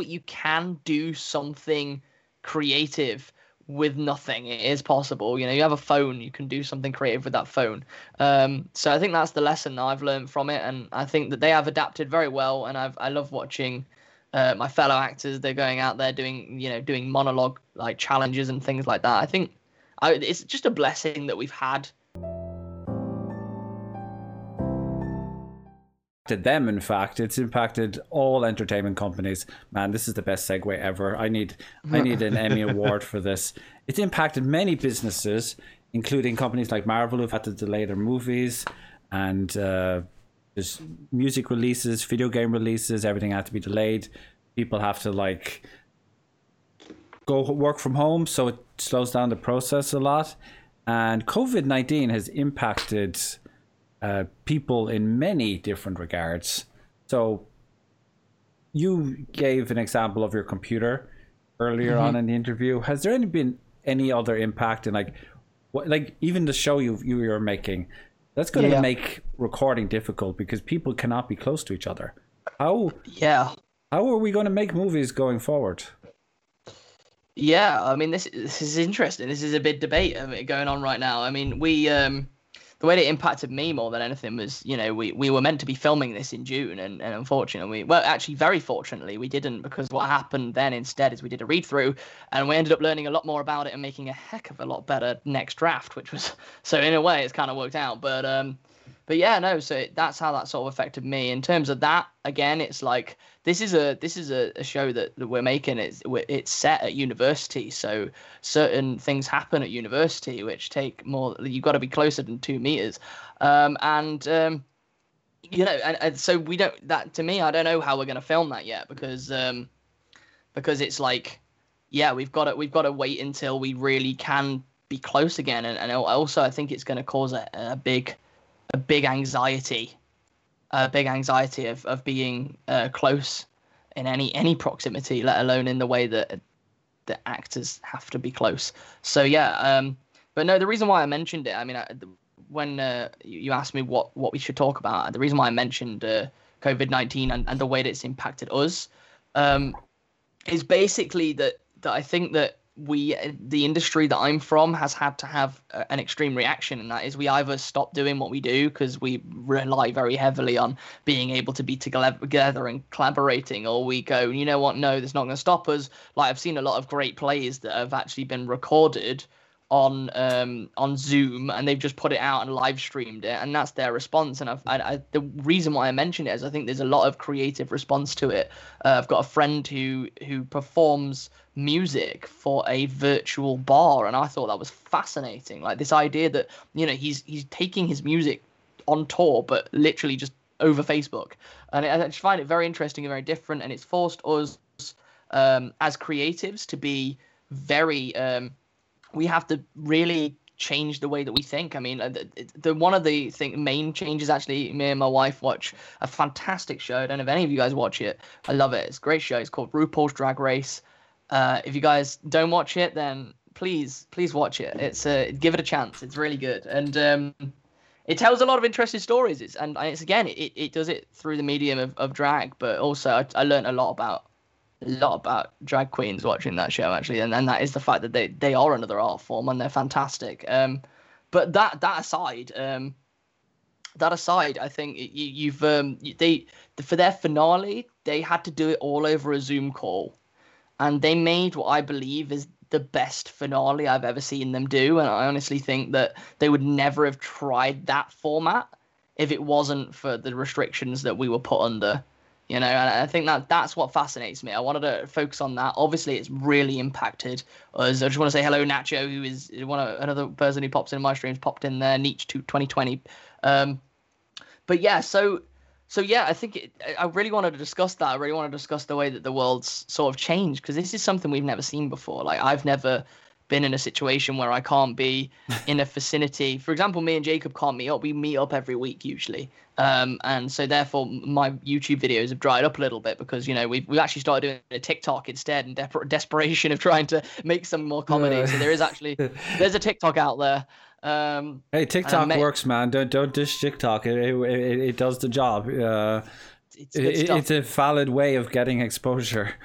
you can do something creative with nothing. It is possible. You know, you have a phone, you can do something creative with that phone. Um, so I think that's the lesson I've learned from it, and I think that they have adapted very well. And I've I love watching uh, my fellow actors. They're going out there doing you know doing monologue like challenges and things like that. I think I, it's just a blessing that we've had them in fact. It's impacted all entertainment companies. Man this is the best segue ever. I need i need an emmy award for this. It's impacted many businesses including companies like marvel who've had to delay their movies and uh, there's music releases video game releases everything had to be delayed. People have to like go work from home so it slows down the process a lot. And covid-19 has impacted uh, people in many different regards. So, you gave an example of your computer earlier mm-hmm. on in the interview. Has there any been any other impact in like, what, like even the show you you are making? That's going to make recording difficult because people cannot be close to each other. How? Yeah. How are we going to make movies going forward? Yeah, I mean this this is interesting. This is a big debate going on right now. I mean, we um the way that impacted me more than anything was, you know, we, we were meant to be filming this in June, and, and unfortunately, we, well, actually, very fortunately, we didn't because what happened then instead is we did a read through, and we ended up learning a lot more about it and making a heck of a lot better next draft, which was so in a way it's kind of worked out, but um, but yeah, no. So that's how that sort of affected me. In terms of that, again, it's like this is a this is a, a show that, that we're making. It's it's set at university, so certain things happen at university which take more. You've got to be closer than two meters, um, and um, you know, and, and so we don't. That to me, I don't know how we're going to film that yet because um, because it's like, yeah, we've got to we've got to wait until we really can be close again, and, and also I think it's going to cause a, a big a big anxiety, a big anxiety of of being uh, close in any any proximity, let alone in the way that the actors have to be close. So yeah, um, but no, the reason why I mentioned it, I mean, I, when uh, you asked me what what we should talk about, the reason why I mentioned uh, COVID nineteen and, and the way that it's impacted us, um, is basically that that I think that we the industry that I'm from has had to have an extreme reaction, and that is we either stop doing what we do because we rely very heavily on being able to be together and collaborating, or we go, you know what, no, that's not going to stop us. Like I've seen a lot of great plays that have actually been recorded on um on Zoom and they've just put it out and live streamed it and that's their response and I've, I, I the reason why I mention it is I think there's a lot of creative response to it. Uh, I've got a friend who who performs music for a virtual bar and I thought that was fascinating. Like this idea that you know he's he's taking his music on tour but literally just over Facebook and I just find it very interesting and very different and it's forced us um as creatives to be very um we have to really change the way that we think. I mean, uh, the, the one of the thing, main changes actually, me and my wife watch a fantastic show. I don't know if any of you guys watch it. I love it. It's a great show. It's called RuPaul's Drag Race. Uh, if you guys don't watch it, then please, please watch it. It's uh, give it a chance. It's really good, and um, it tells a lot of interesting stories. It's and it's again, it, it does it through the medium of, of drag, but also I, I learned a lot about a lot about drag queens watching that show actually, and, and that is the fact that they, they are another art form and they're fantastic. Um, but that that aside, um, that aside, I think you, you've um, they for their finale they had to do it all over a Zoom call, and they made what I believe is the best finale I've ever seen them do, and I honestly think that they would never have tried that format if it wasn't for the restrictions that we were put under you know? And i think that that's what fascinates me. I wanted to focus on that. Obviously it's really impacted us. I just want to say hello nacho who is one of another person who pops in my streams popped in there Nietzsche to 2020 um but yeah so so yeah i think it, i really wanted to discuss that i really want to discuss the way that the world's sort of changed because this is something we've never seen before like i've never been in a situation where I can't be in a vicinity. For example, me and Jacob can't meet up. We meet up every week usually, um, and so therefore my YouTube videos have dried up a little bit because you know we've we've actually started doing a TikTok instead in de- desperation of trying to make some more comedy. so there is actually there's a TikTok out there. Um, hey, TikTok works, man. Don't don't dish TikTok. It it, it, it does the job. Uh, it's, it, it's a valid way of getting exposure.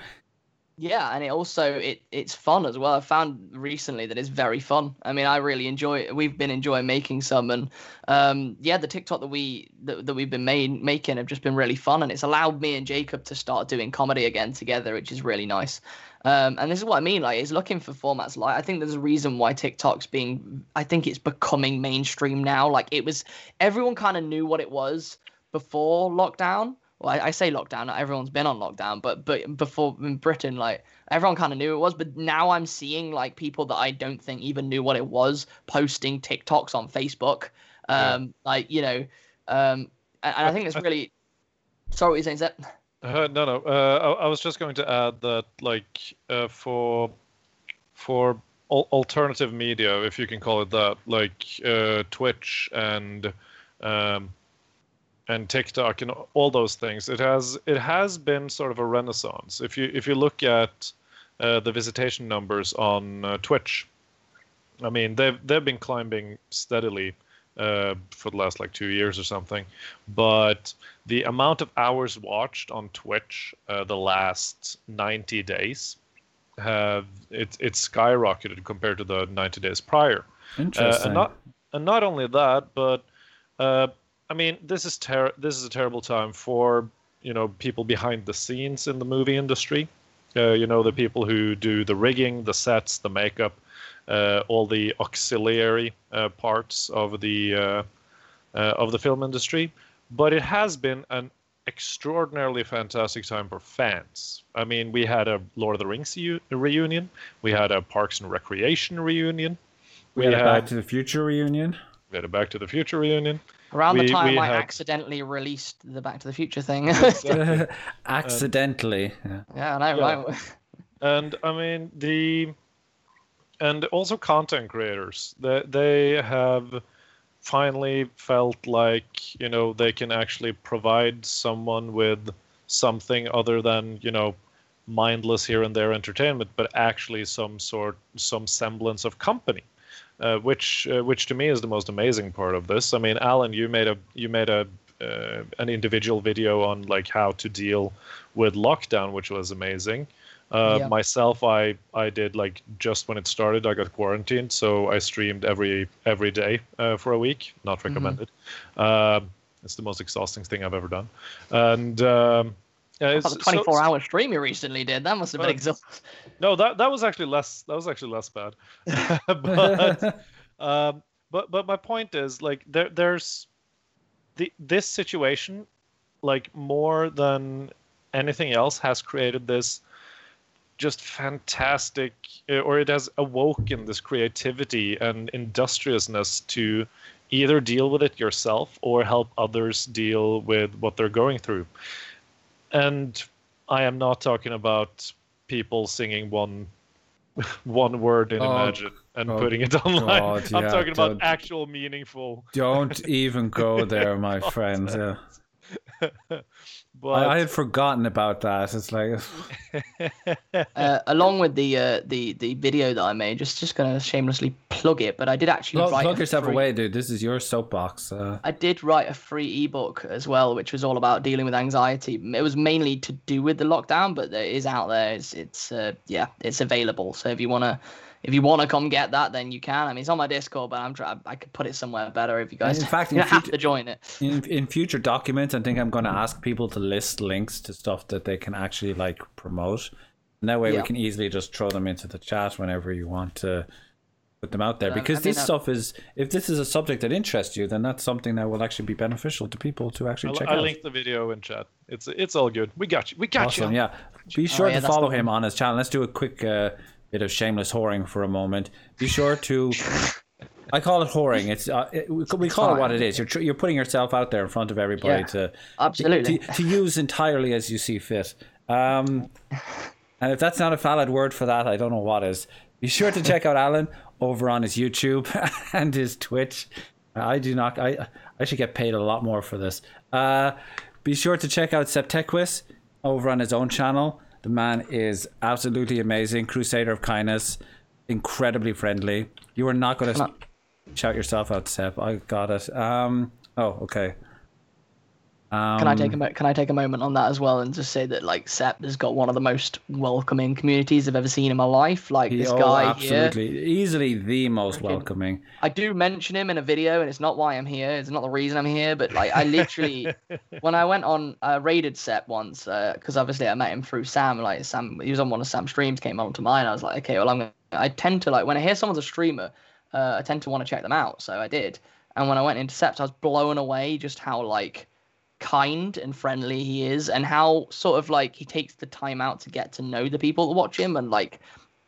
Yeah, and it also it it's fun as well. I found recently that it's very fun. I mean, I really enjoy it. We've been enjoying making some, and um, yeah, the TikTok that we that, that we've been made, making have just been really fun, and it's allowed me and Jacob to start doing comedy again together, which is really nice. Um, and this is what I mean, like, is looking for formats like I think there's a reason why TikTok's being, I think it's becoming mainstream now. Like it was, everyone kind of knew what it was before lockdown well, I, I, say lockdown. Not everyone's been on lockdown, but but before in Britain, like everyone kind of knew it was. But now I'm seeing like people that I don't think even knew what it was posting TikToks on Facebook. Um, yeah. like you know, um, and, and I think it's really. Sorry, what you saying, Zep? Uh, no, no. Uh, I, I, was just going to add that, like, uh, for for alternative media, if you can call it that, like uh, Twitch and um, and TikTok and all those things. It has it has been sort of a renaissance. If you if you look at uh, the visitation numbers on uh, Twitch, I mean they've they've been climbing steadily uh, for the last like two years or something. But the amount of hours watched on Twitch uh, the last 90 days have it it's skyrocketed compared to the 90 days prior. Interesting. Uh, and not and not only that, but uh, I mean, this is ter- this is a terrible time for you know people behind the scenes in the movie industry. Uh, you know, the people who do the rigging, the sets, the makeup, uh, all the auxiliary uh, parts of the uh, uh, of the film industry. But it has been an extraordinarily fantastic time for fans. I mean, we had a Lord of the Rings u- reunion, we had a Parks and Recreation reunion, we, we had, had a Back to the Future reunion, we had a Back to the Future reunion. Around we, the time I had... accidentally released the Back to the Future thing. accidentally. Yeah. yeah, I know, yeah. right? and I mean the, and also content creators. They they have finally felt like you know they can actually provide someone with something other than you know mindless here and there entertainment, but actually some sort some semblance of company uh, which uh, which to me is the most amazing part of this. I mean, Allan, you made a you made a uh, an individual video on like how to deal with lockdown, which was amazing. Uh, yeah. Myself, I I did like just when it started, I got quarantined, so I streamed every every day uh, for a week. Not mm-hmm. recommended. Mm-hmm. it's the most exhausting thing I've ever done, and. Um, yeah, it's, 24 so, hour stream you recently did. That must have been exhausting. No, that that was actually less. That was actually less bad. but um, but but my point is like there there's the this situation like more than anything else has created this just fantastic eh, or it has awoken this creativity and industriousness to either deal with it yourself or help others deal with what they're going through and I am not talking about people singing one one word in oh, Imagine and oh, putting it online. God, I'm yeah, talking about actual meaningful. Don't even go there, my friend. Yeah. But I, I, had forgotten about that. It's like uh, along with the uh, the the video that I made, just just gonna shamelessly plug it. But I did actually plug, write plug yourself free... away, dude. This is your soapbox. Uh... I did write a free ebook as well, which was all about dealing with anxiety. It was mainly to do with the lockdown, but it is out there. It's it's uh, yeah, it's available. So if you wanna if you want to come get that, then you can. I mean, it's on my Discord, but I'm trying. I could put it somewhere better if you guys. In fact, you in have to join it. In, in future documents, I think I'm going to ask people to list links to stuff that they can actually like promote. And that way, yeah. we can easily just throw them into the chat whenever you want to put them out there. Um, because I mean, this stuff is, if this is a subject that interests you, then that's something that will actually be beneficial to people to actually I'll, check I'll out. I linked the video in chat. It's it's all good. We got you. We got awesome, you. Yeah. Be sure oh, yeah, to follow him on his channel. Let's do a quick. Uh, bit of shameless whoring for a moment, be sure to. I call it whoring. It's uh, it, we call it what it is. You're tr- you're putting yourself out there in front of everybody yeah, to absolutely to, to, use entirely as you see fit. Um, and if that's not a valid word for that, I don't know what is. Be sure to check out Allan over on his YouTube and his Twitch. I do not. I I should get paid a lot more for this. Uh, be sure to check out Septequis over on his own channel. The man is absolutely amazing. Crusader of kindness, incredibly friendly. You are not going to shout yourself out, Seb. I got it. Um. Oh, okay. Um, Can I take a mo- can I take a moment on that as well and just say that like Sept has got one of the most welcoming communities I've ever seen in my life. Like he- this oh, guy here, easily the most Freaking- welcoming. I do mention him in a video, and it's not why I'm here. It's not the reason I'm here, but like I literally, when I went on, I raided Sep once because obviously I met him through Sam. Like Sam, he was on one of Sam's streams, came on to mine. I was like, okay, well I'm. Gonna, I tend to like when I hear someone's a streamer, uh, I tend to want to check them out. So I did, and when I went into Sept, I was blown away just how like kind and friendly he is, and how sort of like he takes the time out to get to know the people that watch him, and like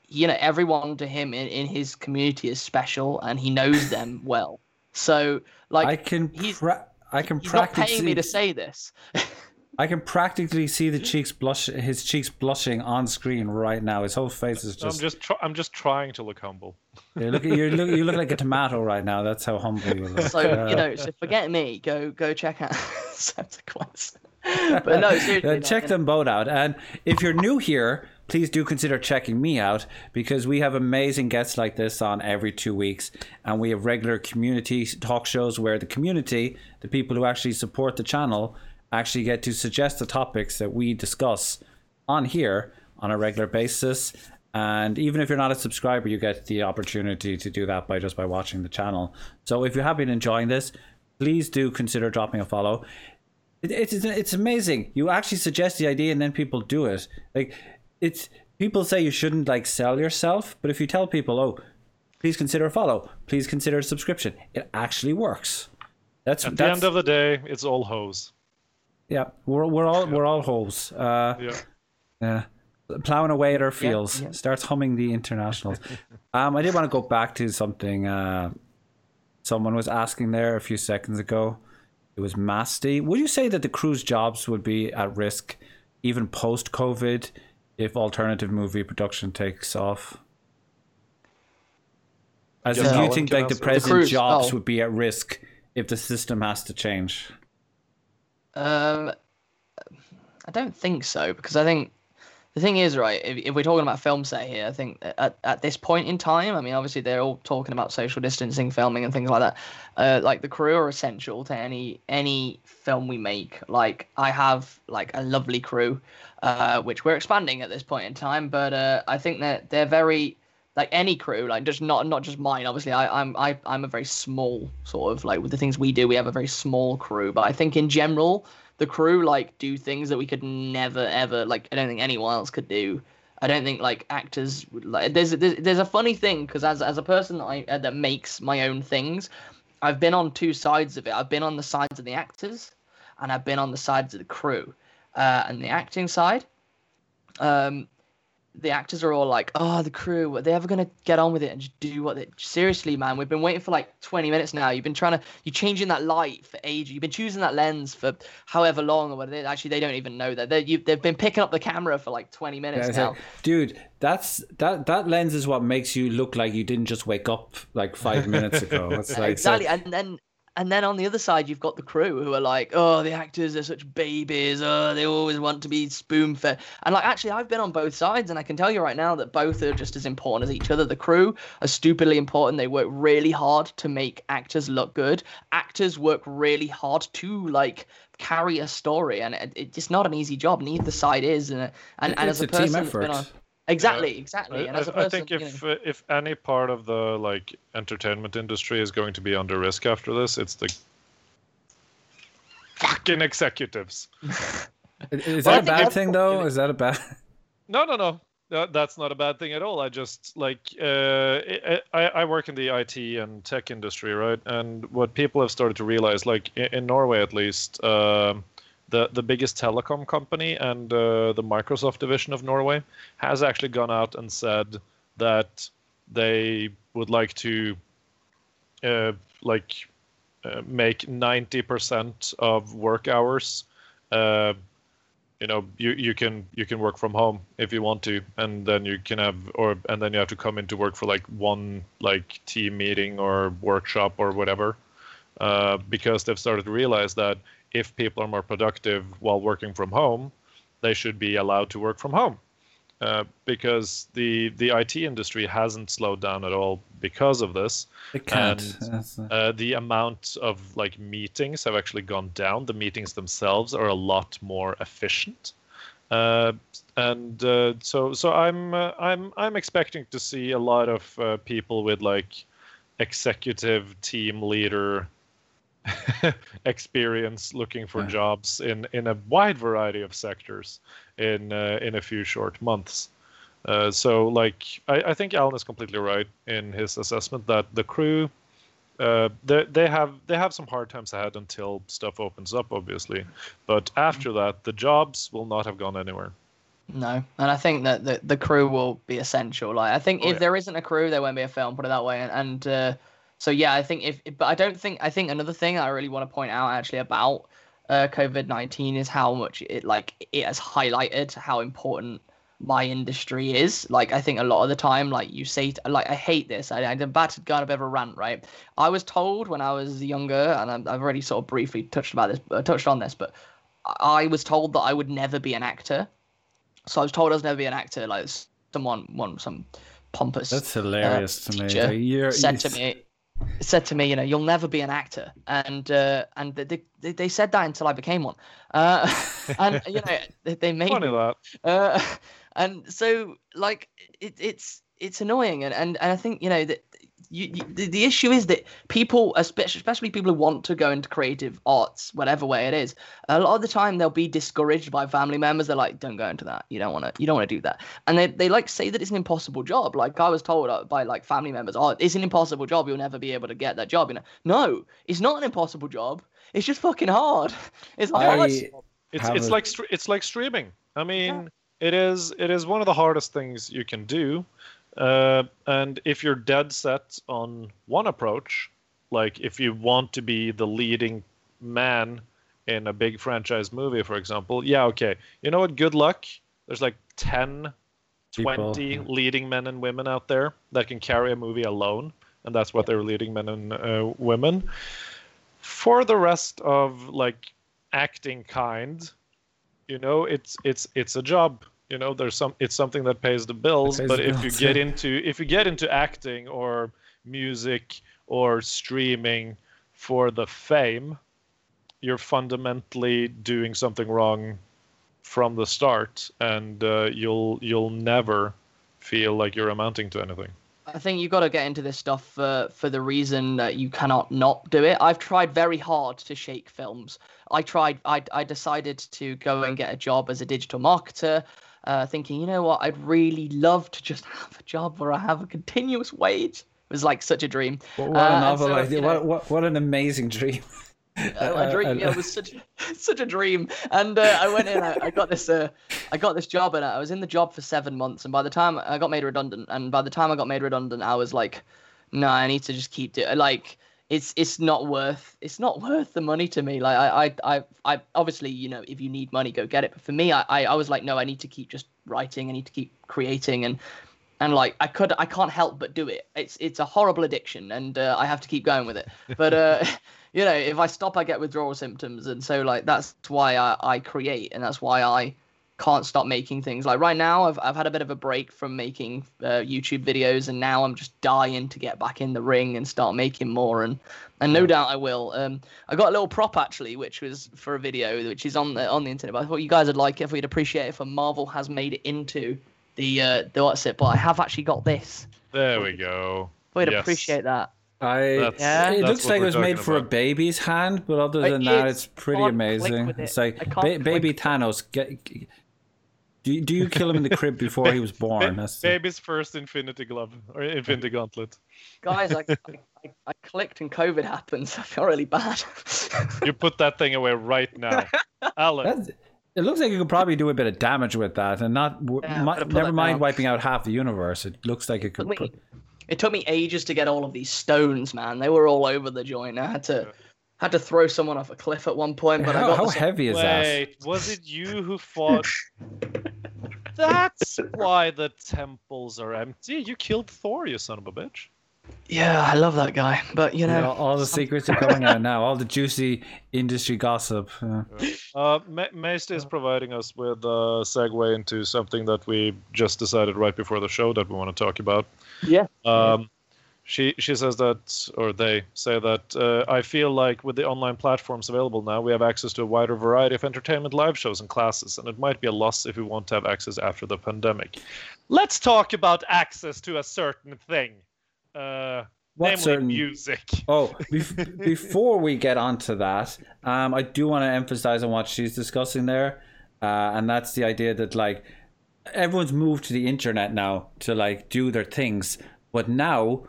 you know everyone to him in, in his community is special and he knows them well. So like I can he's- pra- I can he's not practically paying me to say this I can practically see the cheeks blush his cheeks blushing on screen right now. His whole face is just. I'm just, just try- I'm just trying to look humble. you look you look you look like a tomato right now. That's how humble you look. so Uh, you know so forget me go go check out Septiquest. but no seriously no, check and- them both out. And if you're new here, please do consider checking me out because we have amazing guests like this on every two weeks. And we have regular community talk shows where the community, the people who actually support the channel, actually get to suggest the topics that we discuss on here on a regular basis. And even if you're not a subscriber, you get the opportunity to do that by just by watching the channel. So if you have been enjoying this, please do consider dropping a follow. It, it's it's amazing. You actually suggest the idea and then people do it. Like it's people say you shouldn't like sell yourself, but if you tell people, oh, please consider a follow, please consider a subscription, it actually works. That's At the end of the day, it's all hose. Yeah. We're we're all we're all holes. Uh, Yeah. yeah. Plowing away at our fields. yeah. Starts humming the internationals. um, I did want to go back to something uh, someone was asking there a few seconds ago. It was Masty. Would you say that the crew's jobs would be at risk even post COVID if alternative movie production takes off? As in, do you think like the answer. The present jobs oh. would be at risk if the system has to change? Um, I don't think so because I think the thing is right. If, if we're talking about film set here, I think at, at this point in time, I mean, obviously they're all talking about social distancing, filming, and things like that. Uh, like the crew are essential to any any film we make. Like I have like a lovely crew, uh, which we're expanding at this point in time, but uh, I think that they're very like any crew, like just not not just mine. Obviously, I, I'm I, I'm a very small sort of like with the things we do. We have a very small crew, but I think in general, the crew like do things that we could never ever like. I don't think anyone else could do. I don't think like actors like. There's there's, there's a funny thing because as as a person that I uh, that makes my own things, I've been on two sides of it. I've been on the sides of the actors, and I've been on the sides of the crew. Uh, and the acting side, um, the actors are all like, "Oh, the crew, are they ever gonna get on with it and just do what they?" Seriously, man, we've been waiting for like 20 minutes now. You've been trying to, you're changing that light for ages. You've been choosing that lens for however long, or what whatever. Actually, they don't even know that. They you, they've been picking up the camera for like 20 minutes Yeah, now. like, dude, that's that that lens is what makes you look like you didn't just wake up like five minutes ago. It's like so- exactly, and then and then on the other side you've got the crew who are like, oh, the actors are such babies. Oh, they always want to be spoon fed. And like, actually, I've been on both sides, and I can tell you right now that both are just as important as each other. The crew are stupidly important. They work really hard to make actors look good. Actors work really hard to like carry a story, and it, it's not an easy job. Neither side is, and and, and as a, a team person that's been effort. on. Exactly, I, exactly. And I- as a I person, think you know- if if any part of the like entertainment industry is going to be under risk after this, it's the fucking executives. is Well, that a bad thing though? Is that a bad? No, no, no. That, that's not a bad thing at all. I just like uh, I, I I work in the IT and tech industry, right? And what people have started to realize, like in, in Norway at least, um the the biggest telecom company and uh, the Microsoft division of Norway has actually gone out and said that they would like to uh, like uh, make 90% of work hours uh, you know you, you can you can work from home if you want to and then you can have or and then you have to come into work for like one like team meeting or workshop or whatever uh, because they've started to realize that if people are more productive while working from home they should be allowed to work from home uh, because the the IT industry hasn't slowed down at all because of this. It can't. And, uh, Uh, the amount of like meetings have actually gone down. The meetings themselves are a lot more efficient. Uh, and uh, so so I'm uh, I'm I'm expecting to see a lot of uh, people with like executive team leader experience looking for Yeah. jobs in in a wide variety of sectors in uh, in a few short months. Uh, so like I, I think Allan is completely right in his assessment that the crew uh, they, they have they have some hard times ahead until stuff opens up obviously but after that the jobs will not have gone anywhere No, and I think that the, the crew will be essential. Like, I think Oh, if yeah. there isn't a crew, there won't be a film. Put it that way. And, and uh, so yeah, I think if, but I don't think I think another thing I really want to point out actually about uh, COVID nineteen is how much it like it has highlighted how important my industry is. Like, I think a lot of the time, like you say, like I hate this. I, I'm about to go on a bit of a rant, right? I was told when I was younger, and I'm, I've already sort of briefly touched about this, uh, touched on this, but I I was told that I would never be an actor. So I was told I was never be an actor. Like someone, one, some pompous that's hilarious to me. Like, you're, said to me, said to me, you know, you'll never be an actor, and uh, and they, they they said that until I became one, uh, and you know they, they made funny me that. uh, and so like it, it's it's annoying. And, and and i think you know that you, you, the, the issue is that people especially, especially people who want to go into creative arts whatever way it is a lot of the time they'll be discouraged by family members. They're like don't go into that. You don't want to you don't want to do that. And they, they like say that it's an impossible job. Like i was told uh, by like family members oh it's an impossible job. You'll never be able to get that job you know? No it's not an impossible job. It's just fucking hard. It's a hard it's it's a- like it's like streaming. I mean it is it is one of the hardest things you can do uh, and if you're dead set on one approach like if you want to be the leading man in a big franchise movie for example yeah okay. You know what? Good luck. There's like 10 People, 20 yeah. leading men and women out there that can carry a movie alone and that's what they're leading men and uh, women. For the rest of like acting kind you know it's it's it's a job you know there's some it's something that pays the bills pays but the if you get yeah. into if you get into acting or music or streaming for the fame you're fundamentally doing something wrong from the start and uh, you'll you'll never feel like you're amounting to anything I think you've got to get into this stuff for for the reason that you cannot not do it. I've tried very hard to shake films. I tried. I I decided to go and get a job as a digital marketer, uh, thinking, you know what, I'd really love to just have a job where I have a continuous wage. It was like such a dream. What, what Uh, a novel so, idea! you know- What, what what an amazing dream! Uh, my dream yeah, it was such such a dream and uh, i went in I, I got this uh, i got this job and i was in the job for seven months and by the time i got made redundant and by the time i got made redundant i was like no i need to just keep doing like it's it's not worth it's not worth the money to me. Like i i i, I obviously you know if you need money go get it. But for me I, I i was like no i need to keep just writing. I need to keep creating. And and like I could I can't help but do it. It's it's a horrible addiction, and uh, I have to keep going with it. But uh, you know, if I stop, I get withdrawal symptoms, and so like that's why I, I create, and that's why I can't stop making things. Like right now, I've I've had a bit of a break from making uh, YouTube videos, and now I'm just dying to get back in the ring and start making more, and and no doubt I will. Um, I got a little prop actually, which was for a video, which is on the on the internet. But I thought you guys would like it, if we'd appreciate it, if Marvel has made it into the uh, the what's it. But I have actually got this. there we go We'd Yes. appreciate that. I That's- Yeah. it looks like it was made talking for a baby's hand, but other It than that, is. it's pretty amazing. it. It's like ba- baby with it. Thanos. Get, do you, do you kill him in the crib before he was born? That's the- baby's first infinity glove or infinity gauntlet Guys, I, I, I clicked and COVID happens. I feel really bad. you put that thing away right now allan That's, it looks like you could probably do a bit of damage with that, and not Yeah, I'm mi- gonna pull never mind down. wiping out half the universe. It looks like it could. took me, Put, it took me ages to get all of these stones, man. They were all over the joint. I had to had to throw someone off a cliff at one point, but I got how this- heavy is that? Wait, was it you who fought? That's why the temples are empty. You killed Thor, you son of a bitch. Yeah, I love that guy, but you You know, know, all the secrets are coming out now. All the juicy industry gossip. Uh, Uh, Ma- Mace is providing us with a segue into something that we just decided right before the show that we want to talk about. yeah, Um, she she says that, or they say that uh, I feel like with the online platforms available now, we have access to a wider variety of entertainment live shows and classes, and it might be a loss if we want to have access after the pandemic. Let's talk about access to a certain thing, uh, What namely certain- music. Oh, bef- before we get onto that, um, I do want to emphasize on what she's discussing there, uh, and that's the idea that like everyone's moved to the internet now to like do their things, but now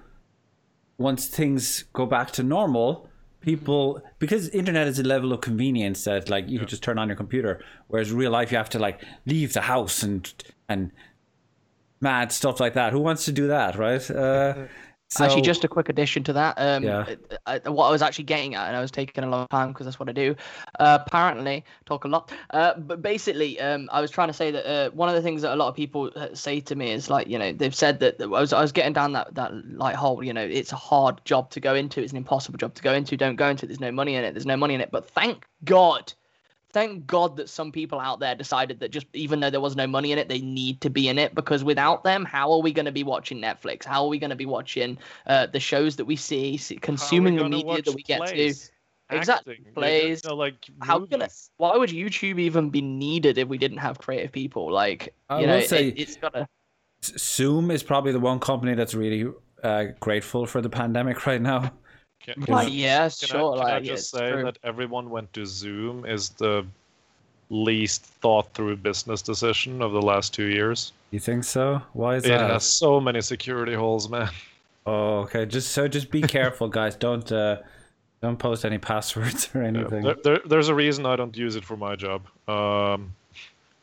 once things go back to normal, people because internet is a level of convenience that like you could just turn on your computer, whereas real life you have to like leave the house and and mad stuff like that. Who wants to do that, right? Uh, Actually, just a quick addition to that. Um, Yeah. I, I- what I was actually getting at, and I was taking a long time because that's what I do. Uh, apparently, talk a lot. Uh, but basically, um, I was trying to say that uh, one of the things that a lot of people uh, say to me is like, you know, they've said that I was I was getting down that that like hole. You know, it's a hard job to go into. It's an impossible job to go into. Don't go into it. There's no money in it. There's no money in it. But thank God thank God that some people out there decided that just even though there was no money in it, they need to be in it because without them, how are we going to be watching Netflix? How are we going to be watching uh, the shows that we see, see How are we consuming the media that watch we get plays, to? Exactly, acting, you plays. know, like How we gonna? Why would YouTube even be needed if we didn't have creative people? Like I you know, say- it, it's gotta. Zoom is probably the one company that's really uh, grateful for the pandemic right now. Can, Like, can yeah, I, sure. can I like, just it's say true. that everyone went to Zoom is the least thought through business decision of the last two years. You think so? Why is It that? has so many security holes, man. Oh, okay. Just so just be careful, guys. Don't uh, don't post any passwords or anything. There, there, there's a reason I don't use it for my job. Um,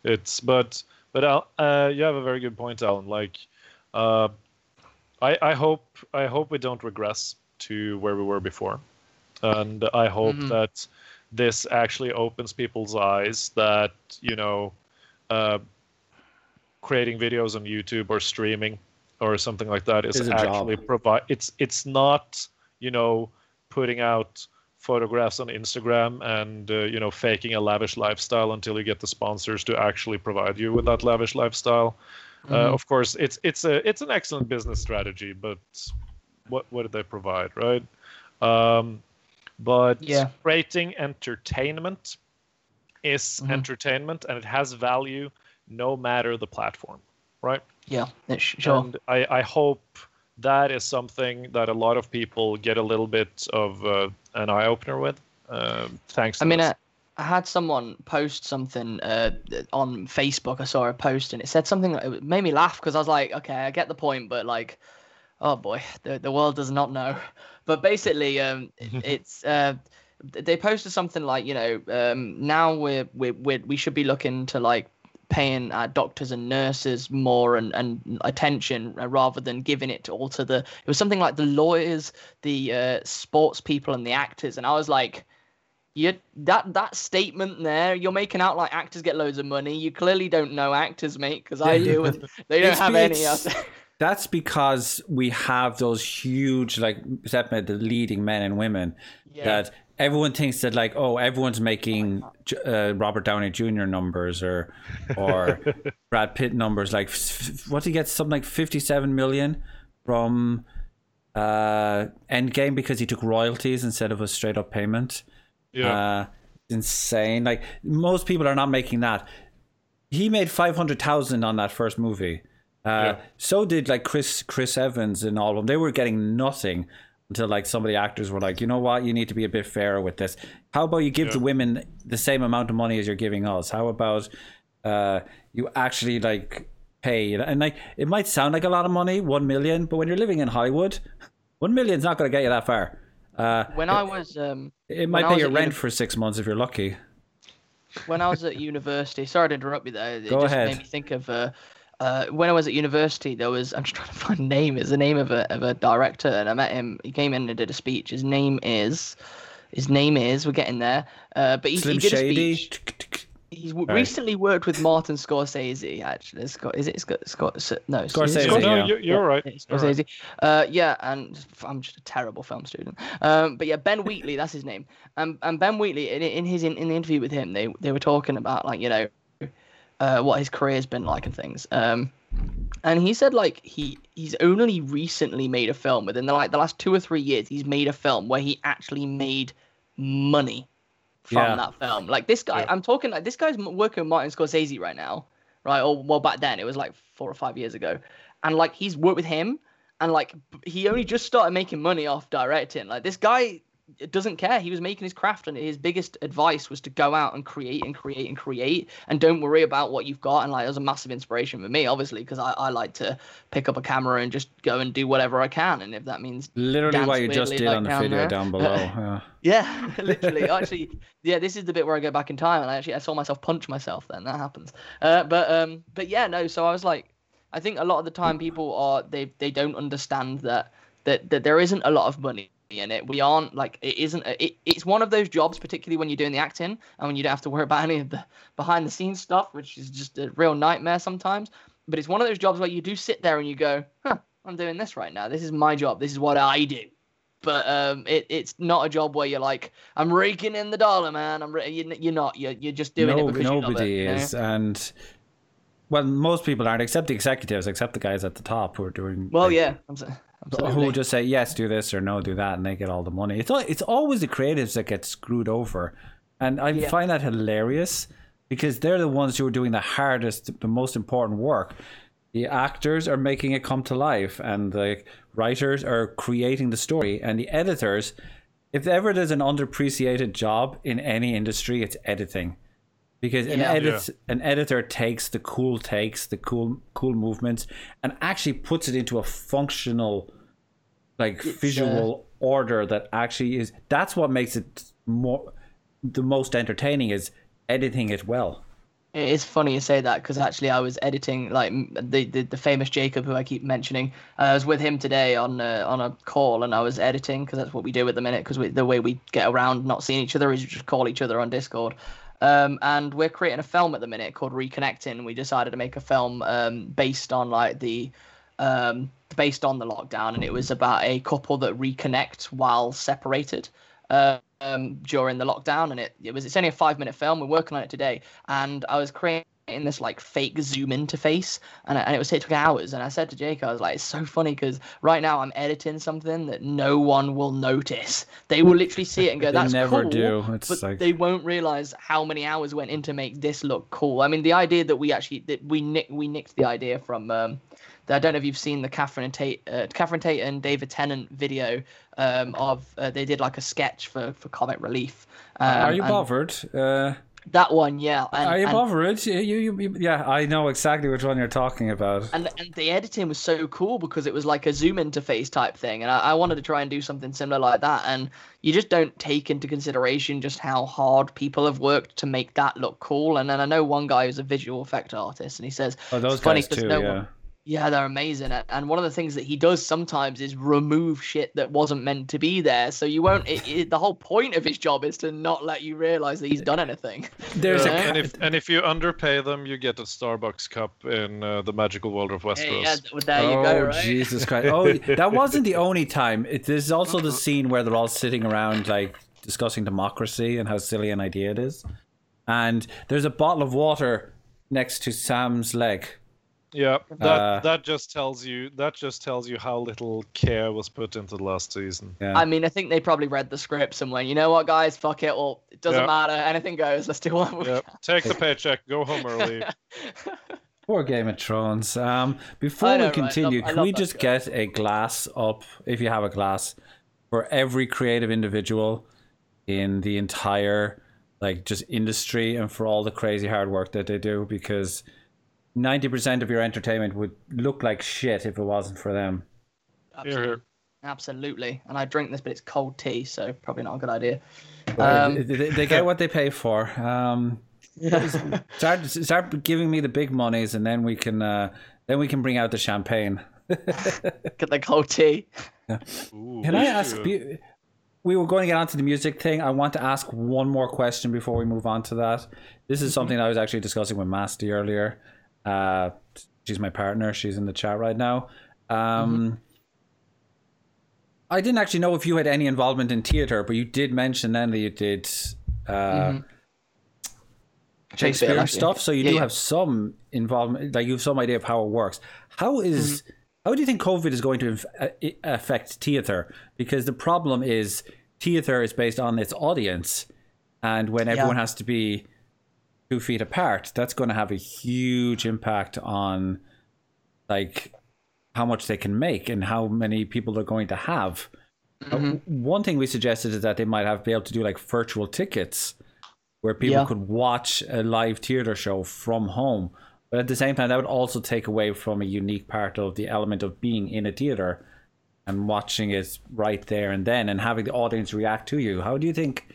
it's but but Al, uh, you have a very good point, Allan. Like, uh, I I hope I hope we don't regress to where we were before, and I hope Mhm. that this actually opens people's eyes that you know, uh, creating videos on YouTube or streaming or something like that is Is actually provide. It's it's not you know putting out photographs on Instagram and uh, you know faking a lavish lifestyle until you get the sponsors to actually provide you with that lavish lifestyle. Uh, Mhm. of course, it's it's a it's an excellent business strategy, but what what did they provide, right? Um, but Yeah. creating entertainment is Mhm. entertainment, and it has value no matter the platform, right? Yeah, sure. And I, I hope that is something that a lot of people get a little bit of uh, an eye opener with. Um, thanks. To I mean, uh, I had someone post something uh, on Facebook. I saw a post and it said something that it made me laugh because I was like, okay, I get the point, but like, oh boy, the, the world does not know. But basically, um, it's uh, they posted something like, you know, um, now we're, we're, we're we should be looking to like paying our doctors and nurses more and, and attention uh, rather than giving it all to the it was something like the lawyers the uh, sports people and the actors. And i was like you that that statement there you're making out like actors get loads of money. You clearly don't know actors mate because i do and they don't It's have any That's because we have those huge, like the leading men and women Yeah. that everyone thinks that like, oh, everyone's making uh, Robert Downey Jr. numbers or or Brad Pitt numbers. Like, f- what he get? Something like fifty-seven million from uh, Endgame because he took royalties instead of a straight-up payment. yeah, Uh, insane. Like most people are not making that. He made five hundred thousand on that first movie. Uh, Yeah. So did like Chris Chris Evans and all of them. They were getting nothing until like some of the actors were like, you know what, you need to be a bit fairer with this. How about you give Yeah. the women the same amount of money as you're giving us? How about uh, you actually like pay? And like it might sound like a lot of money, one million, but when you're living in Hollywood, one million's not going to get you that far. Uh, when i was um it might pay your rent uni- for six months if you're lucky. when I was at university, sorry to interrupt you there. It Go just ahead. made me think of uh, uh, when I was at university. There was I'm just trying to find the name. It's the name of a of a director, and I met him. He came in and did a speech. His name is, his name is. We're getting there. Uh, but he, Slim he did Shady. a speech. He's w- recently worked with Martin Scorsese. Actually, Scott is it Scott? Scott no, Scorsese, No, Scott- no, yeah. you- you're right. Yeah, You're right. Scorsese. Uh, yeah, and I'm just a terrible film student. Um, but yeah, Ben Wheatley, that's his name. Um, and Ben Wheatley, in, in his in, in the interview with him, they they were talking about like you know, uh, what his career's been like and things. Um, and he said like he he's only recently made a film within the like the last two or three years. He's made a film where he actually made money from Yeah. that film. Like this guy, Yeah. I'm talking like this guy's working with Martin Scorsese right now, right? Or well, back then it was like four or five years ago, and like he's worked with him, and like he only just started making money off directing. Like this guy doesn't care. He was making his craft, and his biggest advice was to go out and create and create and create, and don't worry about what you've got. And like, it was a massive inspiration for me, obviously, because I, I like to pick up a camera and just go and do whatever I can, and if that means Literally what you just did like on the down video there. down below. Yeah. yeah, literally. Actually, yeah, this is the bit where I go back in time, and I actually I saw myself punch myself. Then that happens. Uh, but um, but yeah, no. So I was like, I think a lot of the time people are they they don't understand that that that there isn't a lot of money in it. We aren't like it isn't. It, it's one of those jobs, particularly when you're doing the acting and when you don't have to worry about any of the behind the scenes stuff, which is just a real nightmare sometimes. But it's one of those jobs where you do sit there and you go, huh, I'm doing this right now. This is my job. This is what I do but um, it, it's not a job where you're like, I'm raking in the dollar, man. I'm ra-. You're, not. You're, you're just doing No- it because nobody you love it, you know? is, and well, most people aren't, except the executives, except the guys at the top who are doing. Well, like, yeah, I'm, who will just say yes, do this or no, do that, and they get all the money. It's al- it's always the creatives that get screwed over, and I Yeah. find that hilarious because they're the ones who are doing the hardest, the most important work. The actors are making it come to life, and the writers are creating the story, and the editors. If ever there's an underappreciated job in any industry, it's editing because an Yeah. edit an editor takes the cool takes the cool cool movements and actually puts it into a functional like visual order that actually is that's what makes it more the most entertaining is editing it well It is funny you say that because actually I was editing like the, the the famous Jacob who I keep mentioning. Uh, I was with him today on uh, on a call and I was editing because that's what we do at the minute because the way we get around not seeing each other is just call each other on Discord. Um, and we're creating a film at the minute called Reconnecting. We decided to make a film um, based on like the um, based on the lockdown, and it was about a couple that reconnect while separated um, during the lockdown. And it, it was it's only a five minute film. We're working on it today, and I was creating this like fake zoom interface, and, and it was it took hours. And I said to Jake, I was like, it's so funny because right now I'm editing something that no one will notice. They will literally see it and go, "That's never cool," do. It's but like- they won't realize how many hours went in to make this look cool. I mean, the idea that we actually that we nick we nicked the idea from. Um, I don't know if you've seen the Catherine and Tate, uh, Catherine Tate and David Tennant video um, of uh, they did like a sketch for for Comic Relief. Um, are you and bothered uh, That one, yeah. And, are you and, bothered you, you, you yeah i know exactly which one you're talking about and and the editing was so cool because it was like a zoom interface type thing and I, I wanted to try and do something similar like that and you just don't take into consideration just how hard people have worked to make that look cool and then i know one guy who's a visual effect artist and he says oh those it's funny guys 'cause too no yeah one- yeah they're amazing and one of the things that he does sometimes is remove shit that wasn't meant to be there so you won't it, it, the whole point of his job is to not let you realize that he's done anything there's Yeah. a and if and if you underpay them, you get a Starbucks cup in uh, the magical world of Westeros. yeah, well, there you oh, go right Jesus Christ. Oh, that wasn't the only time. It, there's also the scene where they're all sitting around, like, discussing democracy and how silly an idea it is. And there's a bottle of water next to Sam's leg. Yeah, that Uh, that just tells you that just tells you how little care was put into the last season. Yeah. I mean, I think they probably read the scripts and went, you know what, guys, fuck it. Well, it doesn't Yeah. matter. Anything goes. Let's do what we Yeah, take the paycheck, go home early. Poor Game of Thrones. Um, before know, we right? Continue, love- can we just show. get a glass up, if you have a glass, for every creative individual in the entire like just industry and for all the crazy hard work that they do because 90% of your entertainment would look like shit if it wasn't for them. Here, here. Absolutely. And I drink this, but it's cold tea, so probably not a good idea. Um, they, they- they get what they pay for. Um, start start giving me the big monies and then we can uh, then we can bring out the champagne. Get the cold tea. Ooh, Can I ask you? we were going to get onto the music thing. I want to ask one more question before we move on to that. This is something I was actually discussing with Masty earlier. Uh, she's my partner. She's in the chat right now. Um, I didn't actually know if you had any involvement in theater, but you did mention then that you did uh, Shakespeare actually. stuff. So you Yeah, do yeah. have some involvement, like you have some idea of how it works. How is- Mm-hmm. how do you think COVID is going to inf- uh, affect theater? Because the problem is theater is based on its audience, and when everyone has to be two feet apart, that's going to have a huge impact on like how much they can make and how many people they're going to have. Uh, Mm-hmm. one thing we suggested is that they might have be able to do like virtual tickets where people Yeah. could watch a live theater show from home. But at the same time, that would also take away from a unique part of the element of being in a theater and watching it right there and then and having the audience react to you. How do you think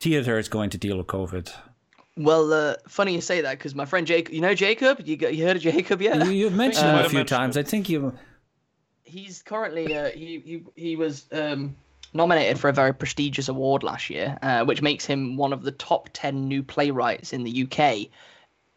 theater is going to deal with COVID? Well, uh, funny you say that because my friend Jacob, you know Jacob, you got, you heard of Jacob yet? You, you've mentioned Uh, him I a few mentioned times. I think you. he's currently uh, he he he was um, nominated for a very prestigious award last year, uh, which makes him one of the top ten new playwrights in the UK,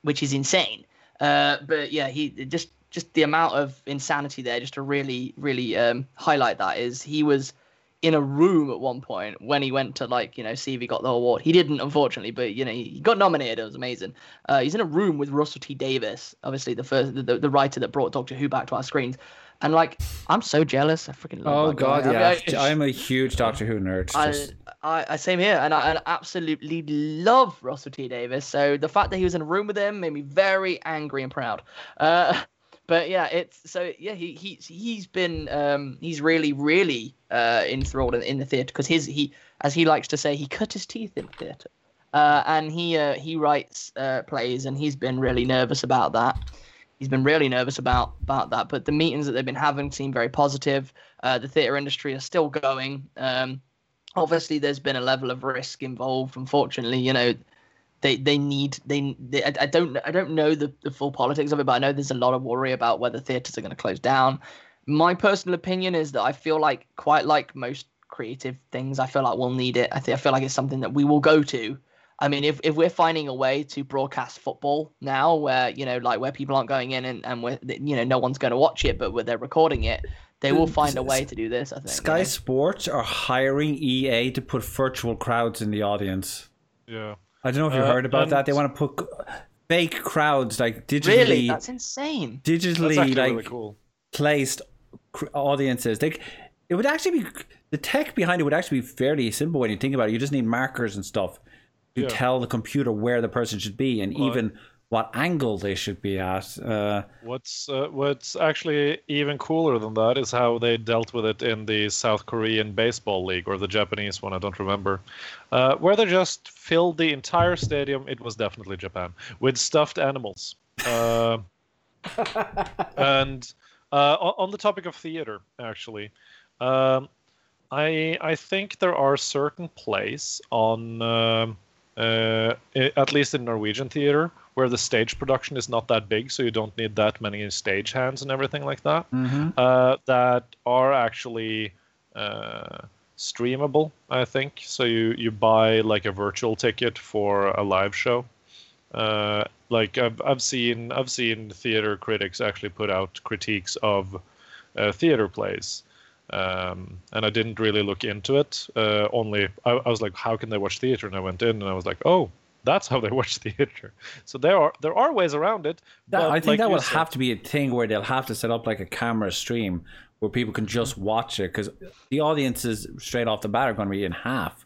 which is insane. Uh, but yeah, he just just the amount of insanity there, just to really really um, highlight that is he was in a room at one point when he went to like you know see if he got the award. He didn't unfortunately, but you know he got nominated. It was amazing. Uh, he's in a room with Russell T Davies, obviously the first the, the writer that brought Doctor Who back to our screens. And like, I'm so jealous. I freaking love Oh guy. God, mean, yeah! I- am a huge Doctor Who nerd. I, Just, I, I same here, and I, and I absolutely love Russell T Davies. So the fact that he was in a room with him made me very angry and proud. Uh, but yeah, it's so yeah, he he's he's been um he's really really uh enthralled in, in the theater because his he as he likes to say he cut his teeth in theater. Uh, and he uh, he writes uh, plays, and he's been really nervous about that. He's been really nervous about about that. But the meetings that they've been having seem very positive. Uh, the theatre industry is still going. Um, obviously, there's been a level of risk involved. Unfortunately, you know, they they need they, they I, I don't I don't know the, the full politics of it, but I know there's a lot of worry about whether theatres are going to close down. My personal opinion is that I feel like quite like most creative things, I feel like we'll need it. I think I feel like it's something that we will go to. I mean, if, if we're finding a way to broadcast football now, where you know, like where people aren't going in and and where you know no one's going to watch it, but where they're recording it, they will mm, find a way to do this. I think. you Sky know? Sports are hiring EA to put virtual crowds in the audience. Yeah. I don't know if you Uh, heard about that. They want to put fake crowds, like digitally, Really, that's insane. digitally, That's like really cool. placed cr- audiences. They, it would actually be the tech behind it would actually be fairly simple when you think about it. You just need markers and stuff to Yeah. tell the computer where the person should be and even what angle they should be at. Uh, What's uh, what's actually even cooler than that is how they dealt with it in the South Korean baseball league or the Japanese one. I don't remember, uh, where they just filled the entire stadium. It was definitely Japan with stuffed animals. Uh, and uh, on on the topic of theater, actually, um, I I think there are certain plays on. Uh, at least in Norwegian theater, where the stage production is not that big, so you don't need that many stage hands and everything like that. Uh, that are actually uh, streamable, I think. So you you buy like a virtual ticket for a live show. Uh, like I've I've seen I've seen theater critics actually put out critiques of uh, theater plays. Um, and I didn't really look into it. Uh, only I, I was like, how can they watch theater? And I went in and I was like, oh, that's how they watch theater. So there are there are ways around it. that, but I think like that will said- have to be a thing where they'll have to set up like a camera stream where people can just watch it because the audiences straight off the bat are going to be in half.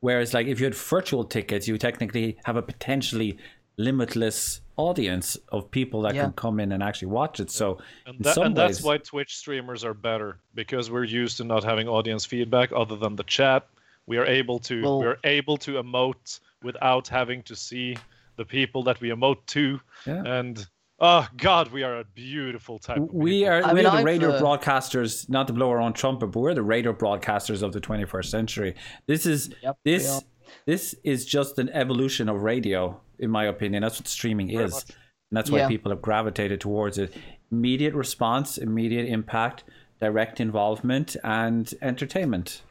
Whereas, like if you had virtual tickets, you technically have a potentially limitless audience of people that Yeah. can come in and actually watch it. So, And, that, and ways, that's why Twitch streamers are better because we're used to not having audience feedback other than the chat. We are able to Well- we're able to emote without having to see the people that we emote to. Yeah. And oh god, we are a beautiful type. Of we people. are I we mean, are the I've, radio uh, broadcasters, not to blow our own trumpet, but we're the radio broadcasters of the 21st century. This is Yep, this this is just an evolution of radio, in my opinion. That's what streaming is, much. and that's why Yeah. people have gravitated towards it. Immediate response, immediate impact, direct involvement, and entertainment.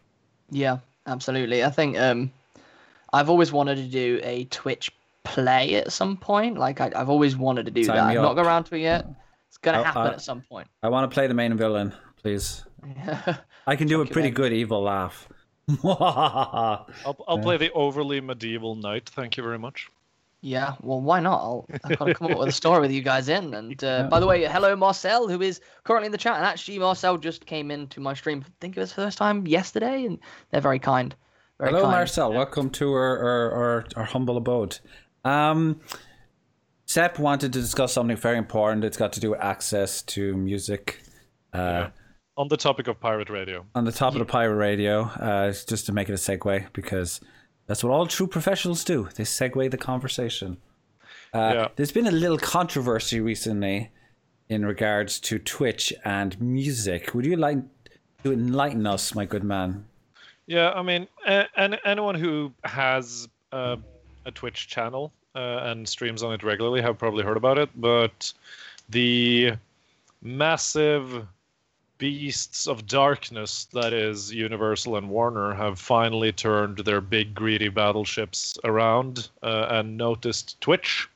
Yeah, absolutely. I think um, I've always wanted to do a Twitch play at some point. Like I, have always wanted to do Sign that. I've not got around to it yet. It's gonna happen I'll- at some point. I want to play the main villain, please. I can do a pretty good evil laugh. I'll, I'll play the overly medieval knight. Thank you very much. Yeah, well, why not? I'll, I've got to come up with a story with you guys in. And uh, by the way, hello Marcel, who is currently in the chat. And actually, Marcel just came into my stream. I think it was the first time yesterday, and they're very kind. Very Hello, kind. Marcel. Welcome to our, our, our, our humble abode. Um, Sepp wanted to discuss something very important. It's got to do with access to music. Uh, On the topic of pirate radio. On the top of pirate radio, uh, just to make it a segue because that's what all true professionals do. They segue the conversation. Uh, Yeah. There's been a little controversy recently in regards to Twitch and music. Would you like to enlighten us, my good man? Yeah, I mean, and anyone who has uh, a Twitch channel uh, and streams on it regularly have probably heard about it. But the massive beasts of darkness that is Universal and Warner have finally turned their big greedy battleships around uh, and noticed Twitch,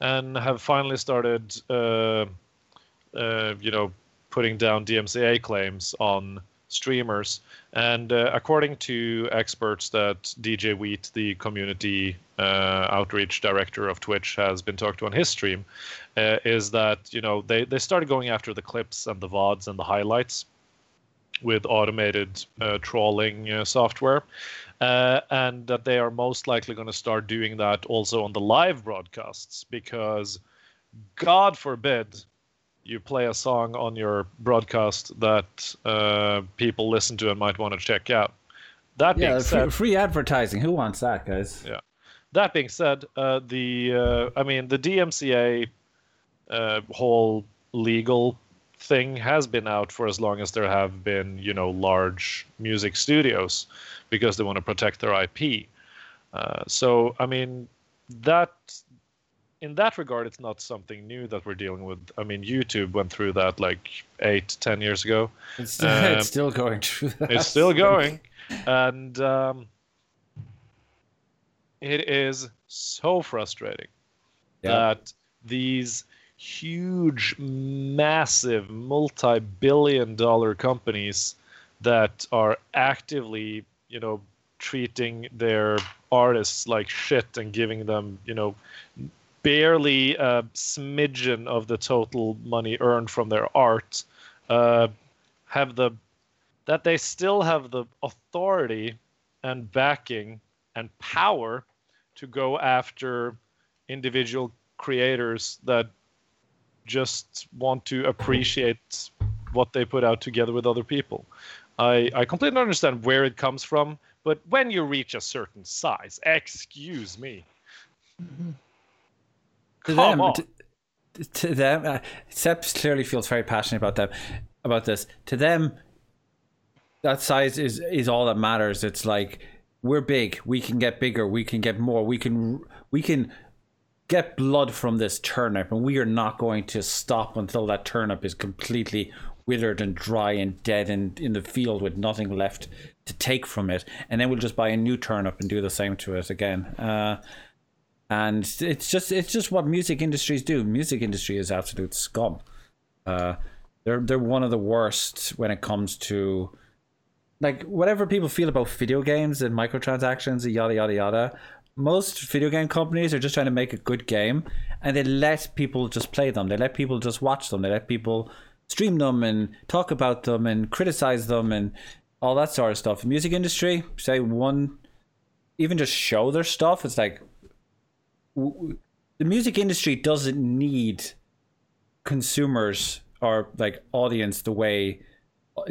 and have finally started, uh, uh, you know, putting down DMCA claims on streamers. And uh, according to experts that DJ Wheat, the community uh, outreach director of Twitch, has been talked to on his stream, uh, is that you know they they started going after the clips and the vods and the highlights with automated uh, trawling uh, software, uh, and that they are most likely going to start doing that also on the live broadcasts because, God forbid, you play a song on your broadcast that uh, people listen to and might want to check out. That being Yeah, said, free, free advertising. Who wants that, guys? Yeah. that being said, uh, the uh, I mean the DMCA uh, whole legal thing has been out for as long as there have been you know large music studios because they want to protect their IP. Uh, so I mean that in that regard it's not something new that we're dealing with. I mean YouTube went through that like eight ten years ago. It's, Um, it's still going through that. It's still going, and um, it is so frustrating Yeah. that these huge, massive, multi-billion-dollar companies that are actively, you know, treating their artists like shit and giving them, you know, barely a smidgen of the total money earned from their art, uh, have the that they still have the authority and backing and power to go after individual creators that just want to appreciate what they put out together with other people. I, I completely understand where it comes from, but when you reach a certain size, excuse me. To Come them, on. to, to them, uh, Sepp clearly feels very passionate about them, about this. To them, that size is is all that matters. It's like we're big, we can get bigger, we can get more, we can we can get blood from this turnip, and we are not going to stop until that turnip is completely withered and dry and dead and in the field with nothing left to take from it. And then we'll just buy a new turnip and do the same to it again. Uh, and it's just it's just what music industries do. Music industry is absolute scum. Uh, they're they're one of the worst when it comes to like whatever people feel about video games and microtransactions and yada yada yada. Most video game companies are just trying to make a good game, and they let people just play them. They let people just watch them. They let people stream them and talk about them and criticize them and all that sort of stuff. Music industry, say one, even just show their stuff. It's like the music industry doesn't need consumers or like audience the way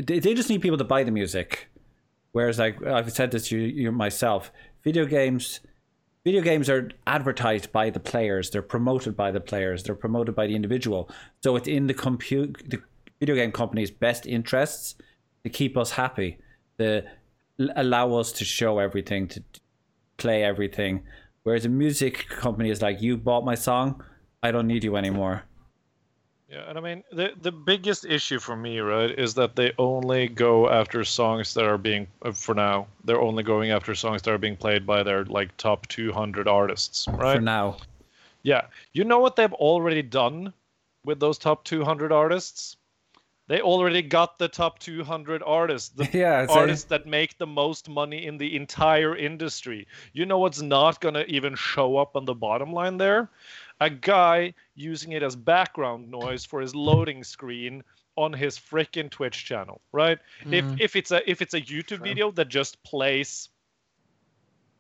they, they just need people to buy the music. Whereas like i've said this to you, you myself video games video games are advertised by the players. They're promoted by the players. They're promoted by the individual. So it's in the compute the video game company's best interests to keep us happy to allow us to show everything to play everything whereas a music company is like you bought my song i don't need you anymore Yeah, and I mean the the biggest issue for me, right, is that they only go after songs that are being uh, for now. They're only going after songs that are being played by their like top 200 artists, right? For now. Yeah. You know what they've already done with those top 200 artists? They already got the top 200 artists, the Yeah, artists that make the most money in the entire industry. You know what's not going to even show up on the bottom line there? A guy using it as background noise for his loading screen on his freaking Twitch channel, right? If mm-hmm. if it's a if it's a YouTube video that just plays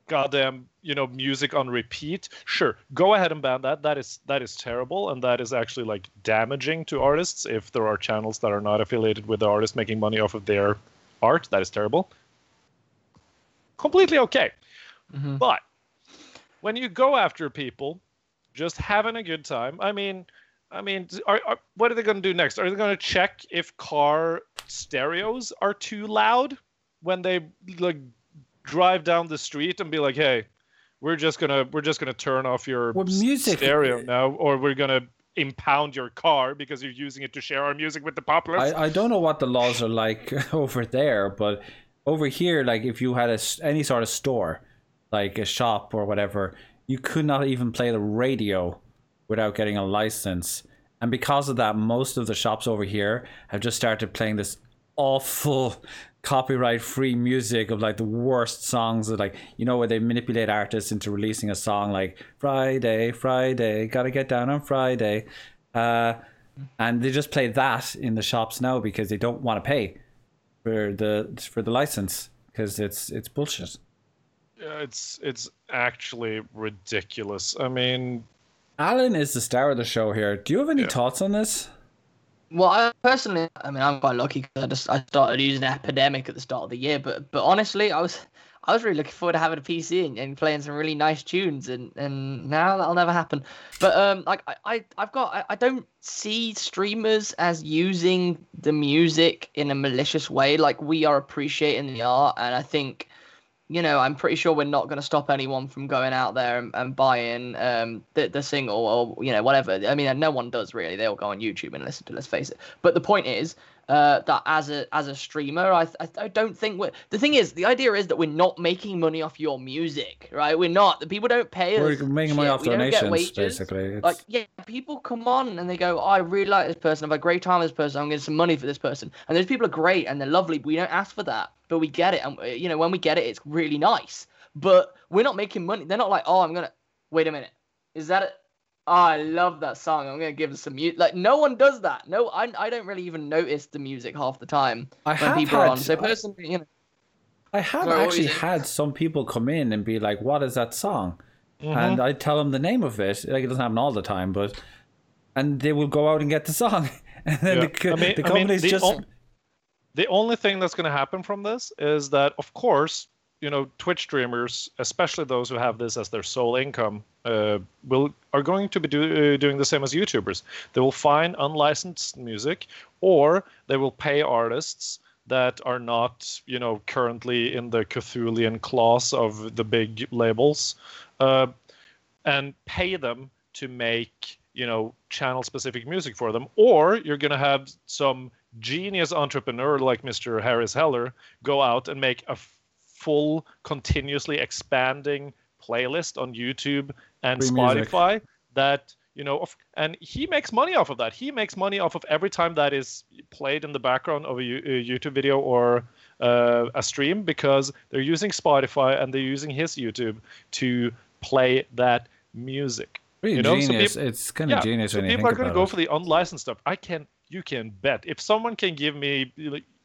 goddamn you know music on repeat sure go ahead and ban that. That is that is terrible and that is actually like damaging to artists if there are channels that are not affiliated with the artist making money off of their art. That is terrible. Completely okay. Mhm. but when you go after people just having a good time i mean i mean are, are, what are they going to do next? Are they going to check if car stereos are too loud when they like drive down the street and be like hey we're just gonna we're just gonna turn off your Well, music- stereo now or we're gonna impound your car because you're using it to share our music with the populace I, I don't know what the laws are like over there, but over here, like if you had a any sort of store, like a shop or whatever, you could not even play the radio without getting a license. And because of that, most of the shops over here have just started playing this awful copyright free music of like the worst songs of like you know where they manipulate artists into releasing a song like Friday, Friday, gotta get down on Friday. Uh and they just play that in the shops now because they don't want to pay for the for the license because it's it's bullshit. Yeah, it's it's actually ridiculous i mean Allan is the star of the show here. Do you have any Yeah. thoughts on this? Well, I personally, I mean, I'm quite lucky because I just I started using Epidemic at the start of the year. But but honestly, I was I was really looking forward to having a PC and, and playing some really nice tunes. And and now that'll never happen. But um, like I, I I've got I, I don't see streamers as using the music in a malicious way. Like we are appreciating the art, and I think you know, I'm pretty sure we're not going to stop anyone from going out there and, and buying um, the, the single or, you know, whatever. I mean, no one does really. They all go on YouTube and listen to, let's face it. But the point is uh, that as a as a streamer, I, I, I don't think we're. The thing is, the idea is that we're not making money off your music, right? We're not. The people don't pay us. We're making money off We don't get donations, basically. It's, Like, yeah, people come on and they go, oh, I really like this person. I've had a great time with this person. I'm getting some money for this person. And those people are great and they're lovely. But we don't ask for that, but we get it. And, uh, you know, when we get it, it's really nice. But we're not making money. They're not like, oh, I'm to, wait a minute. Is that it? Oh, I love that song. I'm going to give it some music. Like, no one does that. No, I, I don't really even notice the music half the time I when have people are on. So, personally, you know, I have Sorry, what were you actually had some people come in and be like, "What is that song?" Mm-hmm. And I tell them the name of it. Like it doesn't happen all the time, but and they will go out and get the song, and then Yeah. the, co- I mean- the I mean, company's the just on- the only thing that's going to happen from this is that of course you know twitch streamers especially those who have this as their sole income uh, will are going to be do, uh, doing the same as youtubers. They will find unlicensed music or they will pay artists that are not you know currently in the cthulian class of the big labels uh, and pay them to make you know channel specific music for them. Or you're going to have some genius entrepreneur like mr harris heller go out and make a full continuously expanding playlist on youtube and Free music. spotify that you know of, and he makes money off of that he makes money off of every time that is played in the background of a, youtube video or uh, a stream because they're using spotify and they're using his youtube to play that music pretty you know, so genius. it's kind of yeah, genius so when you people are going to go it. for the unlicensed stuff. I can, you can bet. If someone can give me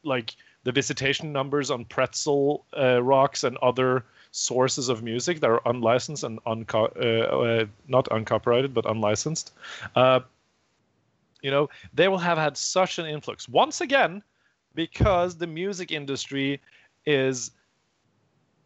like the visitation numbers on Pretzel uh, Rocks and other sources of music that are unlicensed and unco- uh, uh, not uncopyrighted but unlicensed, uh, you know, they will have had such an influx. Once again because the music industry is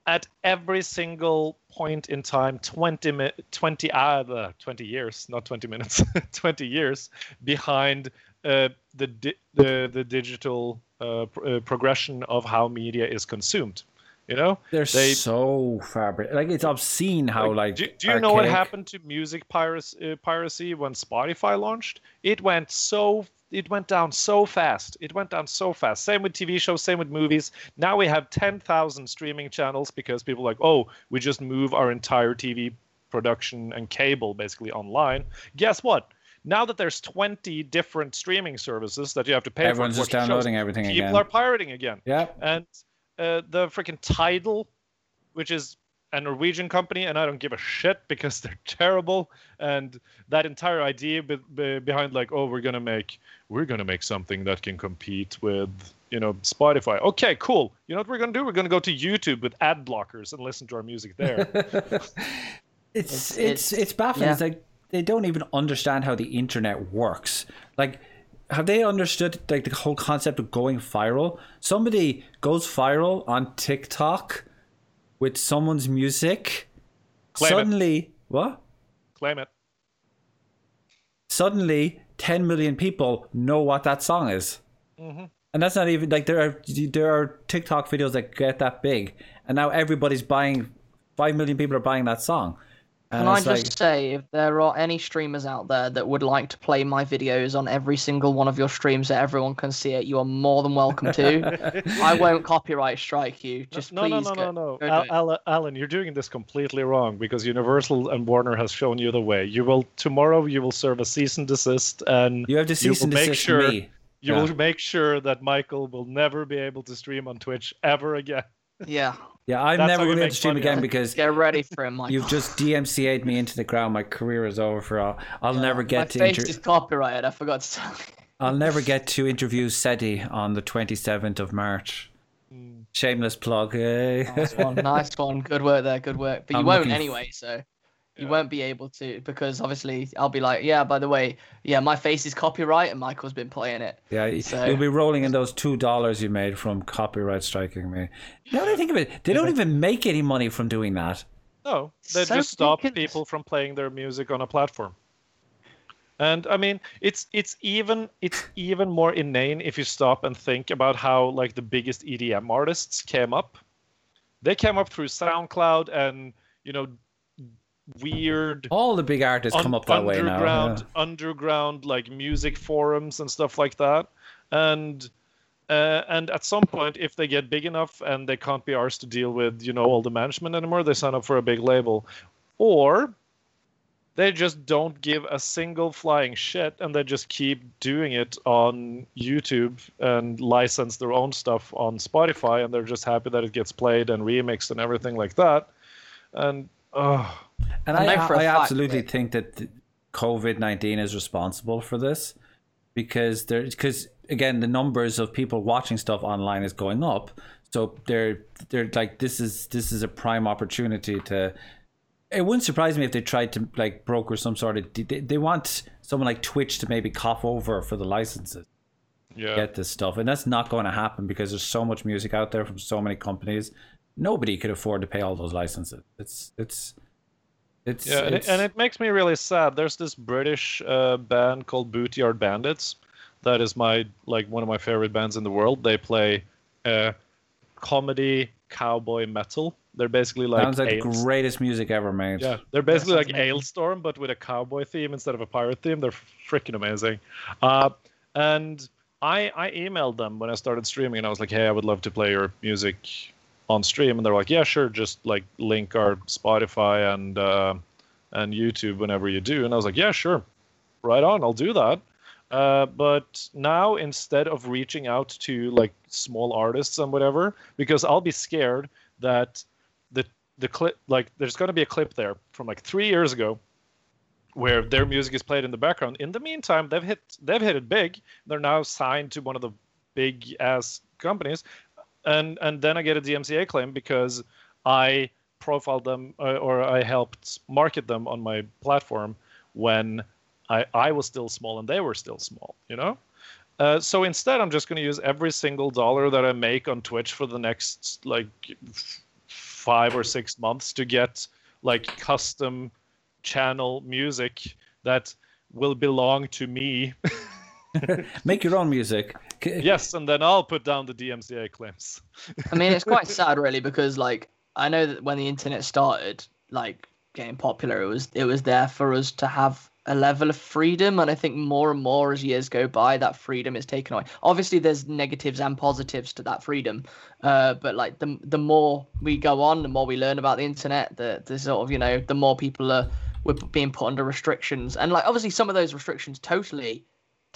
at every single point in time 20 mi- 20 uh, 20 years not 20 minutes 20 years behind uh, the, di- the the digital uh, pr- uh, progression of how media is consumed You know, They're They- so fabric like it's obscene how like. do, do you know what happened to music piracy, uh, piracy when Spotify launched? It went so it went down so fast. It went down so fast. Same with TV shows, same with movies. Now we have 10,000 streaming channels because people are like, "Oh, we just move our entire TV production and cable basically online." Guess what? Now that there's 20 different streaming services that you have to pay Everyone's for, to just watch shows, downloading everything people again. are pirating again Yeah, and uh, the freaking Tidal, which is a Norwegian company, and I don't give a shit because they're terrible. And that entire idea be- be- behind like, oh, we're gonna make we're gonna make something that can compete with you know Spotify. Okay, cool. You know what we're gonna do? We're gonna go to YouTube with ad blockers and listen to our music there. it's It's- it's it's, it's- baffling. yeah. It's like they don't even understand how the internet works. Like, have they understood like the whole concept of going viral? Somebody goes viral on TikTok with someone's music. Claim it. suddenly, what? Claim it. Suddenly, ten million people know what that song is. Mm-hmm. And that's not even like there are there are TikTok videos that get that big, and now everybody's buying. Five million people are buying that song. And Can I just like- say, if there are any streamers out there that would like to play my videos on every single one of your streams that everyone can see it, you are more than welcome to. I won't copyright strike you. Just no, please no, no, go, no, no, go Al- Al- Allan, you're doing this completely wrong because Universal and Warner has shown you the way. You will tomorrow. You will serve a cease and desist, and You have to cease will and make desist sure me. you Yeah. will make sure that Michael will never be able to stream on Twitch ever again. Yeah, Yeah, I'm That's never how you going to make stream again because get ready for it, Michael. you've just DMCA'd me into the ground. My career is over for all. I'll never My get to face inter- is copyrighted. I forgot to tell you. I'll never get to interview Seti on the 27th of March. Hmm. Shameless plug. eh? Nice one, nice one. Good work there, good work. But you I'm won't looking anyway, so you Yeah. won't be able to because obviously I'll be like, yeah, by the way, yeah, my face is copyright and Michael's been playing it. Yeah, So- you'll be rolling in those two dollars you made from copyright striking me. Now that I think of it, they don't even make any money from doing that. No, they So just stop ridiculous. people from playing their music on a platform. And I mean, it's it's even it's even more inane if you stop and think about how like the biggest EDM artists came up. They came up through SoundCloud and you know weird All the big artists come up that way now. underground yeah. underground like music forums and stuff like that and uh, and at some point if they get big enough and they can't be arsed to deal with you know all the management anymore they sign up for a big label or they just don't give a single flying shit and they just keep doing it on YouTube and license their own stuff on Spotify and they're just happy that it gets played and remixed and everything like that and oh And I I, know for a I fact absolutely that- think that COVID nineteen is responsible for this because there because again the numbers of people watching stuff online is going up. So they're they're like this is this is a prime opportunity to. It wouldn't surprise me if they tried to like broker some sort of. They, they want someone like Twitch to maybe cough over for the licenses yeah get this stuff, and that's not going to happen because there's so much music out there from so many companies. Nobody could afford to pay all those licenses. It's it's it's Yeah, and it, and it makes me really sad. There's this British uh, band called Bootyard Bandits. That is my like one of my favorite bands in the world. They play uh, comedy cowboy metal. They're basically like sounds like Ails- greatest music ever made. yeah, they're basically like amazing. Alestorm, but with a cowboy theme instead of a pirate theme. They're freaking amazing. Uh, and I I emailed them when I started streaming, and I was like, hey, I would love to play your music on stream, and they're like, yeah, sure, just like link our Spotify and uh, and YouTube whenever you do. And I was like, yeah, sure, right on, I'll do that. Uh, but now instead of reaching out to like small artists and whatever, because I'll be scared that the the clip like there's going to be a clip there from like three years ago where their music is played in the background. In the meantime, they've hit they've hit it big. They're now signed to one of the big ass companies, and and then I get a DMCA claim because I profiled them uh, or I helped market them on my platform when I I was still small and they were still small. You know. Uh, so instead, I'm just going to use every single dollar that I make on Twitch for the next like f- five or six months to get like custom channel music that will belong to me. Make your own music. Yes, and then I'll put down the DMCA claims. I mean, it's quite sad, really, because like I know that when the internet started, like getting popular, it was it was there for us to have a level of freedom, and I think more and more as years go by, that freedom is taken away. Obviously, there's negatives and positives to that freedom, uh, but like the the more we go on, the more we learn about the internet, the the sort of you know the more people are we're being put under restrictions, and like obviously some of those restrictions totally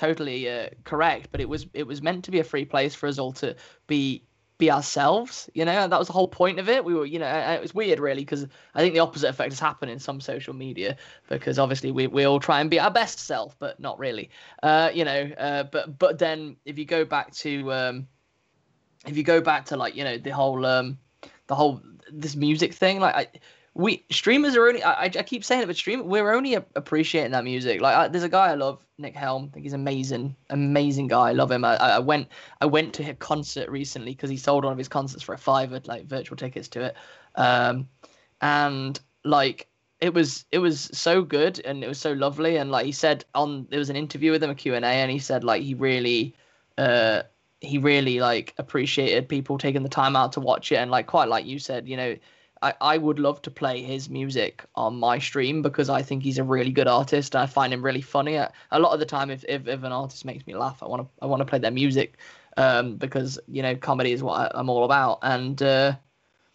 totally uh, correct, but it was it was meant to be a free place for us all to be be ourselves. You know, that was the whole point of it. We were, you know, it was weird really because I think the opposite effect has happened in some social media because obviously we we all try and be our best self, but not really. Uh, you know, uh, but but then if you go back to um, if you go back to like you know the whole um, the whole this music thing, like I we streamers are only I, I keep saying it but stream we're only appreciating that music. Like I, there's a guy i love nick helm. I think he's amazing amazing guy. I love him. I, I went i went to his concert recently because he sold one of his concerts for a fiver like virtual tickets to it. Um and like it was it was so good and it was so lovely. And like he said on there was an interview with him a q&a and he said like he really uh he really like appreciated people taking the time out to watch it. And like quite like you said you know I, I would love to play his music on my stream because I think he's a really good artist. And I find him really funny. A lot of the time, if, if, if an artist makes me laugh, I want to I want to play their music um, because you know comedy is what I, am all about. And uh,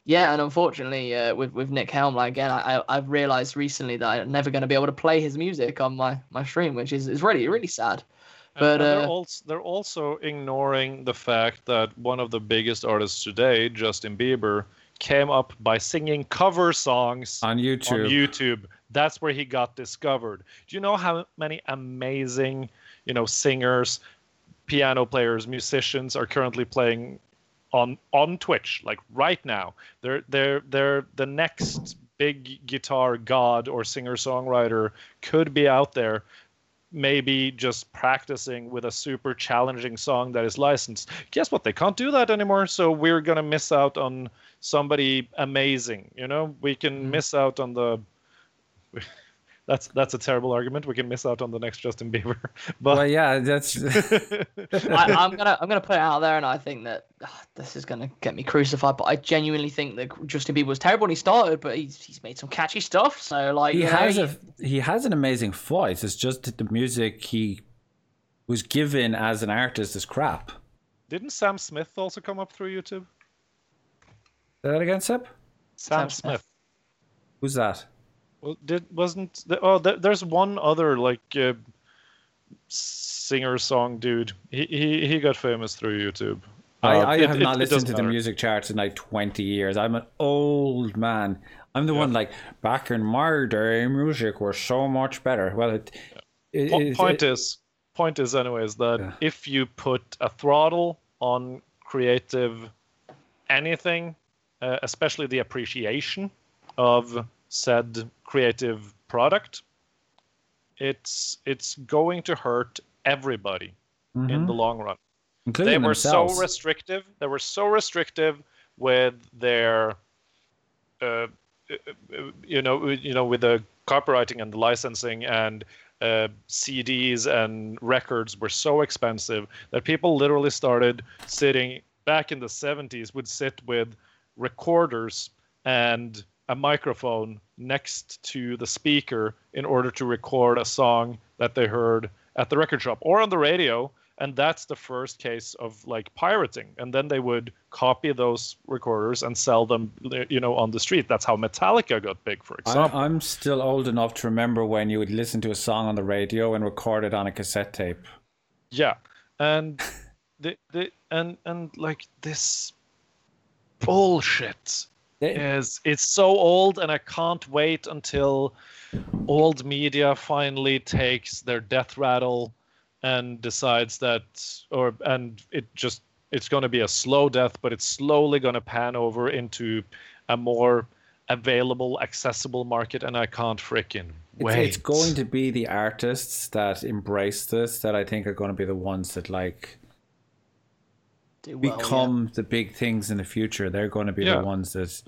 yeah, and unfortunately, uh, with with Nick Helm, like, again, I I've realized recently that I'm never going to be able to play his music on my my stream, which is is really really sad. But they're, uh, also, they're also ignoring the fact that one of the biggest artists today, Justin Bieber, came up by singing cover songs on YouTube. On YouTube. That's where he got discovered. Do you know how many amazing, you know, singers, piano players, musicians are currently playing on on Twitch like right now? They're they're they're the next big guitar god or singer songwriter could be out there maybe just practicing with a super challenging song that is licensed. Guess what? They can't do that anymore. So we're going to miss out on somebody amazing. You know, we can mm. miss out on the. that's that's a terrible argument. We can miss out on the next Justin Bieber. But well, yeah, that's. I, am gonna I'm gonna put it out there, and I think that oh, this is gonna get me crucified. But I genuinely think that Justin Bieber was terrible when he started, but he's he's made some catchy stuff. So like he has know, a he has an amazing voice. It's just that the music he was given as an artist is crap. Didn't Sam Smith also come up through YouTube? Say that again, Seb? Sam, Sam Smith. Who's that? Well, did wasn't the, oh there, there's one other like uh, singer song dude. He, he he got famous through YouTube. I, uh, I it, have not it, listened it to matter. the music charts in like 20 years. I'm an old man. I'm the yeah. one like back in my day, music was so much better. Well, it, yeah. point is point is anyways that yeah. if you put a throttle on creative anything uh, especially the appreciation of said creative product, it's it's going to hurt everybody mm-hmm. in the long run. Including they were themselves. so restrictive. They were so restrictive with their, uh, you know, you know, with the copywriting and the licensing and uh, CDs and records were so expensive that people literally started sitting back in the 70s would sit with recorders and a microphone next to the speaker in order to record a song that they heard at the record shop or on the radio. And that's the first case of like pirating. And then they would copy those recorders and sell them you know on the street. That's how metallica got big for example. I'm still old enough to remember when you would listen to a song on the radio and record it on a cassette tape. Yeah. And the, the and and like this bullshit. It is it's so old, and I can't wait until old media finally takes their death rattle and decides that, or and it just it's going to be a slow death, but it's slowly going to pan over into a more available, accessible market, and I can't freaking wait. It's, it's going to be the artists that embrace this that I think are going to be the ones that like well, become yeah. the big things in the future. They're going to be yeah. the ones that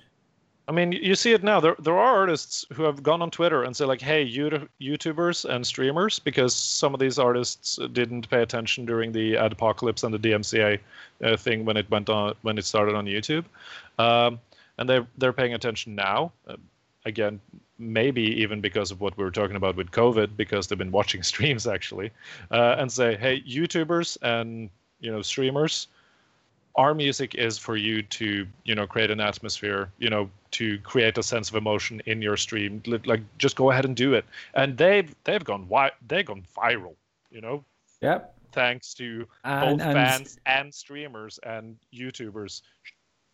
I mean, you see it now. There, there are artists who have gone on Twitter and say like, "Hey, you YouTubers and streamers," because some of these artists didn't pay attention during the adpocalypse and the DMCA uh, thing when it went on when it started on YouTube, um, and they they're paying attention now. Uh, again, maybe even because of what we were talking about with COVID, because they've been watching streams actually, uh, and say, "Hey, YouTubers and you know streamers." Our music is for you to you know create an atmosphere you know to create a sense of emotion in your stream. Like just go ahead and do it. And they've they've gone wi- they've gone viral you know? Yep. Thanks to and, both and, fans and streamers and youtubers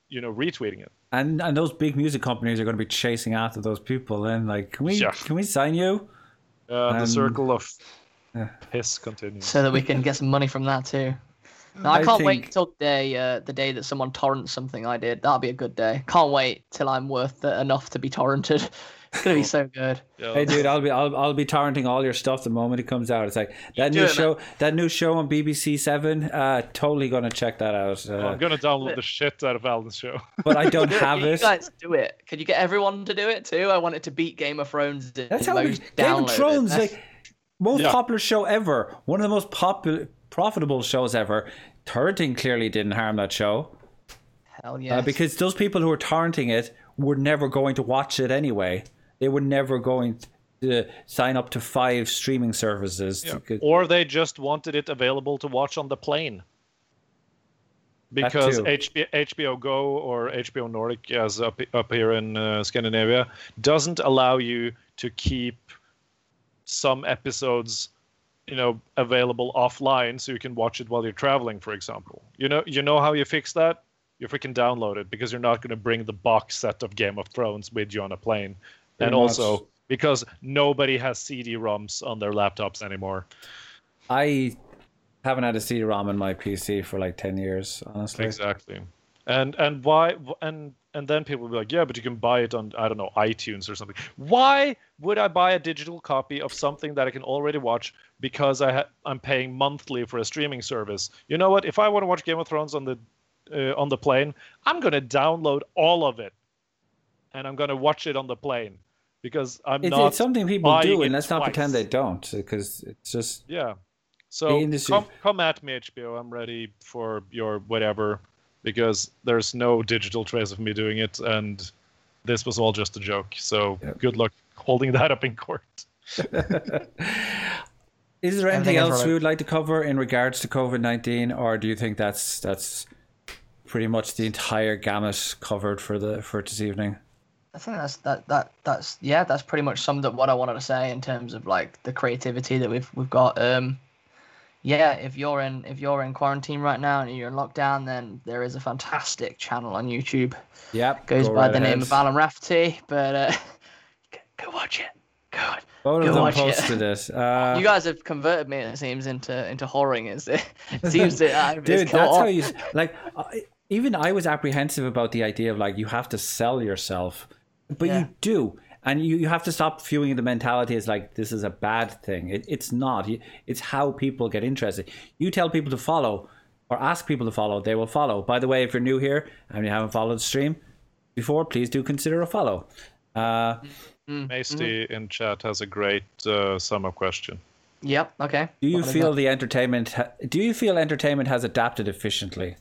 you know retweeting it. And and those big music companies are going to be chasing after those people and like can we yeah. can we sign you? Uh, the circle of uh, piss continues. So that we can get some money from that too no, I, I can't think... wait till the day, uh, the day that someone torrents something I did. That'll be a good day. Can't wait till I'm worth it enough to be torrented. It's gonna be so good. Hey, dude, I'll be I'll, I'll be torrenting all your stuff the moment it comes out. It's like that new show, man. that new show on BBC Seven. Uh, totally gonna check that out. Uh, oh, I'm gonna download the shit out of Allan's show, but I don't have it. You guys do it. Could you get everyone to do it too? I want it to beat Game of Thrones. That's how we, Game of Thrones, like most yeah. popular show ever, one of the most popular profitable shows ever. Torrenting clearly didn't harm that show. Hell yeah. Uh, because those people who were torrenting it were never going to watch it anyway. They were never going to sign up to five streaming services. Yeah. To... Or they just wanted it available to watch on the plane. Because HBO, HBO Go or HBO Nordic, as up, up here in uh, Scandinavia, doesn't allow you to keep some episodes you know available offline so you can watch it while you're traveling for example. You know you know how you fix that? You freaking download it because you're not going to bring the box set of game of thrones with you on a plane. Pretty and much. also because nobody has cd-roms on their laptops anymore. I haven't had a cd-rom in my pc for like 10 years honestly. Exactly. And and why and and then people will be like, yeah, but you can buy it on I don't know iTunes or something. Why would I buy a digital copy of something that I can already watch because I ha- I'm paying monthly for a streaming service? You know what? If I want to watch Game of Thrones on the uh, on the plane, I'm gonna download all of it, and I'm gonna watch it on the plane because I'm it's, not. It's something people do, and let's twice. not pretend they don't, because it's just yeah. So come, come at me, HBO. I'm ready for your whatever because there's no digital trace of me doing it, and this was all just a joke. So yep. good luck holding that up in court. Is there anything else we would like to cover in regards to COVID nineteen, or do you think that's that's pretty much the entire gamut covered for the for this evening? I think that's that that that's yeah, that's pretty much summed up what I wanted to say in terms of like the creativity that we've we've got. Um, yeah, if you're in if you're in quarantine right now and you're in lockdown, then there is a fantastic channel on YouTube. Yep, goes go by right the ahead. name of Allan Rafferty, but uh, go watch it. Go, Both go watch posted it. it. Uh, you guys have converted me. It seems into into whoring. Is it? it seems that uh, dude. That's how you like. Uh, even I was apprehensive about the idea of like you have to sell yourself, but yeah. you do and you, you have to stop viewing the mentality as like this is a bad thing. It, it's not. It's how people get interested. You tell people to follow or ask people to follow they will follow. By the way if you're new here and you haven't followed the stream before please do consider a follow. Uh mm-hmm. Masty in chat has a great uh, summer question. Yep okay. Do you what feel the entertainment ha- do you feel entertainment has adapted efficiently?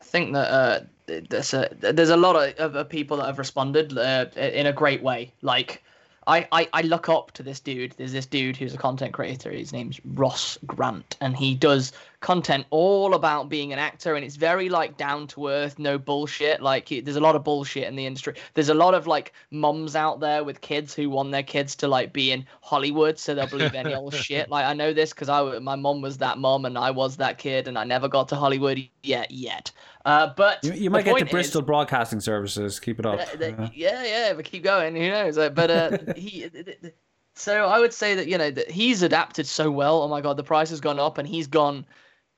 I think that uh there's a there's a lot of, of people that have responded uh, in a great way. Like I, I I look up to this dude. There's this dude who's a content creator. His name's Ross Grant, and he does content all about being an actor, and it's very like down to earth, no bullshit. Like he, there's a lot of bullshit in the industry. There's a lot of like moms out there with kids who want their kids to like be in Hollywood, so they'll believe any old shit. Like I know this because I my mom was that mom, and I was that kid, and I never got to Hollywood yet yet. Uh, but you, you might get to Bristol is, Broadcasting Services. Keep it up. Uh, the, yeah, yeah, but keep going. Who knows? But uh, he. So I would say that you know that he's adapted so well. Oh my god, the price has gone up, and he's gone.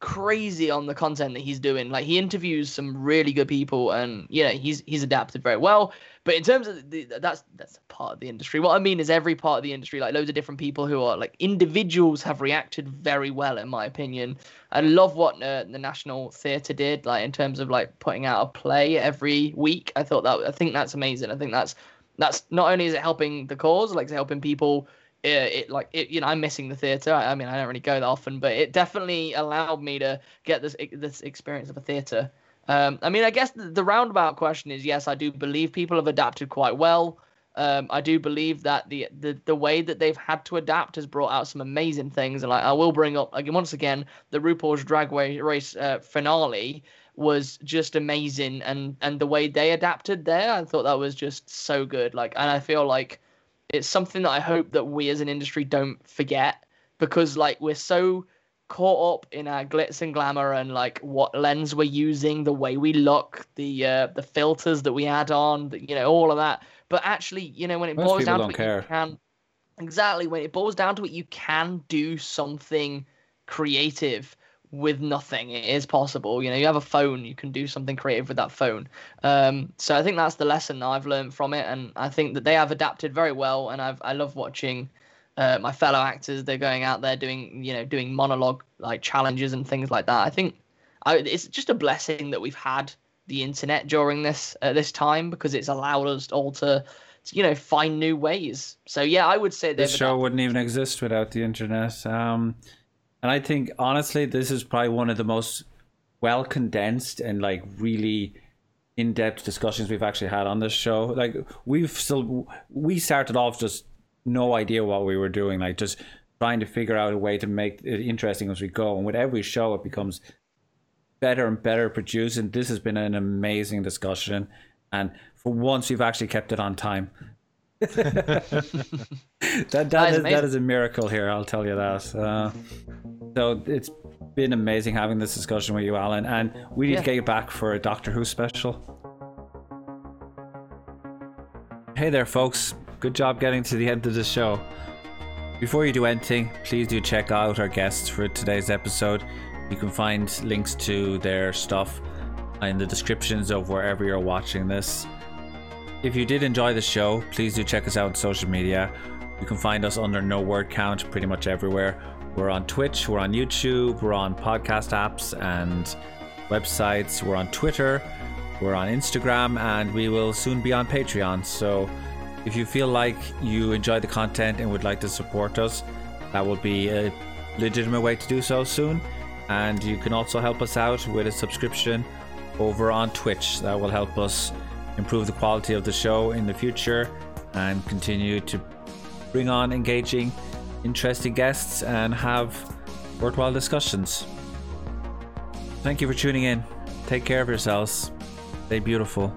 crazy on the content that he's doing. Like he interviews some really good people, and you know he's he's adapted very well. But in terms of the, that's that's part of the industry. What I mean is every part of the industry, like loads of different people who are like individuals, have reacted very well, in my opinion. I love what uh, the National Theatre did, like in terms of like putting out a play every week. I thought that I think that's amazing. I think that's that's not only is it helping the cause, like it's helping people it, it like it, you know I'm missing the theater. I, I, mean I don't really go that often, but it definitely allowed me to get this this experience of a theater. Um, I mean I guess the, the, roundabout question is yes, I do believe people have adapted quite well. Um, I do believe that the, the the way that they've had to adapt has brought out some amazing things, and like I will bring up again once again the RuPaul's Drag Race uh, finale was just amazing, and and the way they adapted there, I thought that was just so good. Like, and I feel like it's something that I hope that we as an industry don't forget because like we're so caught up in our glitz and glamour and like what lens we're using, the way we look, the uh, the filters that we add on, you know, all of that. But actually, you know, when it Most boils down to it, you can exactly when it boils down to it, you can do something creative with nothing. It is possible. You know, you have a phone, you can do something creative with that phone. Um, so I think that's the lesson I've learned from it, and I think that they have adapted very well. And I've I love watching uh, my fellow actors. They're going out there doing you know doing monologue like challenges and things like that. I think I, it's just a blessing that we've had the internet during this uh, this time because it's allowed us all to you know find new ways so yeah i would say this show adapted. wouldn't even exist without the internet um and I think honestly, this is probably one of the most well condensed and like really in depth discussions we've actually had on this show. Like we've still we started off just no idea what we were doing, like just trying to figure out a way to make it interesting as we go. And with every show, it becomes better and better produced. And this has been an amazing discussion. And for once, we've actually kept it on time. that that, that is, that is a miracle here. I'll tell you that. Uh, so it's been amazing having this discussion with you, Allan, and we need yeah. to get you back for a Doctor Who special. Hey there, folks. Good job getting to the end of the show. Before you do anything, please do check out our guests for today's episode. You can find links to their stuff in the descriptions of wherever you're watching this. If you did enjoy the show, please do check us out on social media. You can find us under No Word Count pretty much everywhere. We're on Twitch, we're on YouTube, we're on podcast apps and websites, we're on Twitter, we're on Instagram, and we will soon be on Patreon. So if you feel like you enjoy the content and would like to support us, that will be a legitimate way to do so soon. And you can also help us out with a subscription over on Twitch. That will help us improve the quality of the show in the future and continue to bring on engaging, interesting guests and have worthwhile discussions. Thank you for tuning in. Take care of yourselves. Stay beautiful.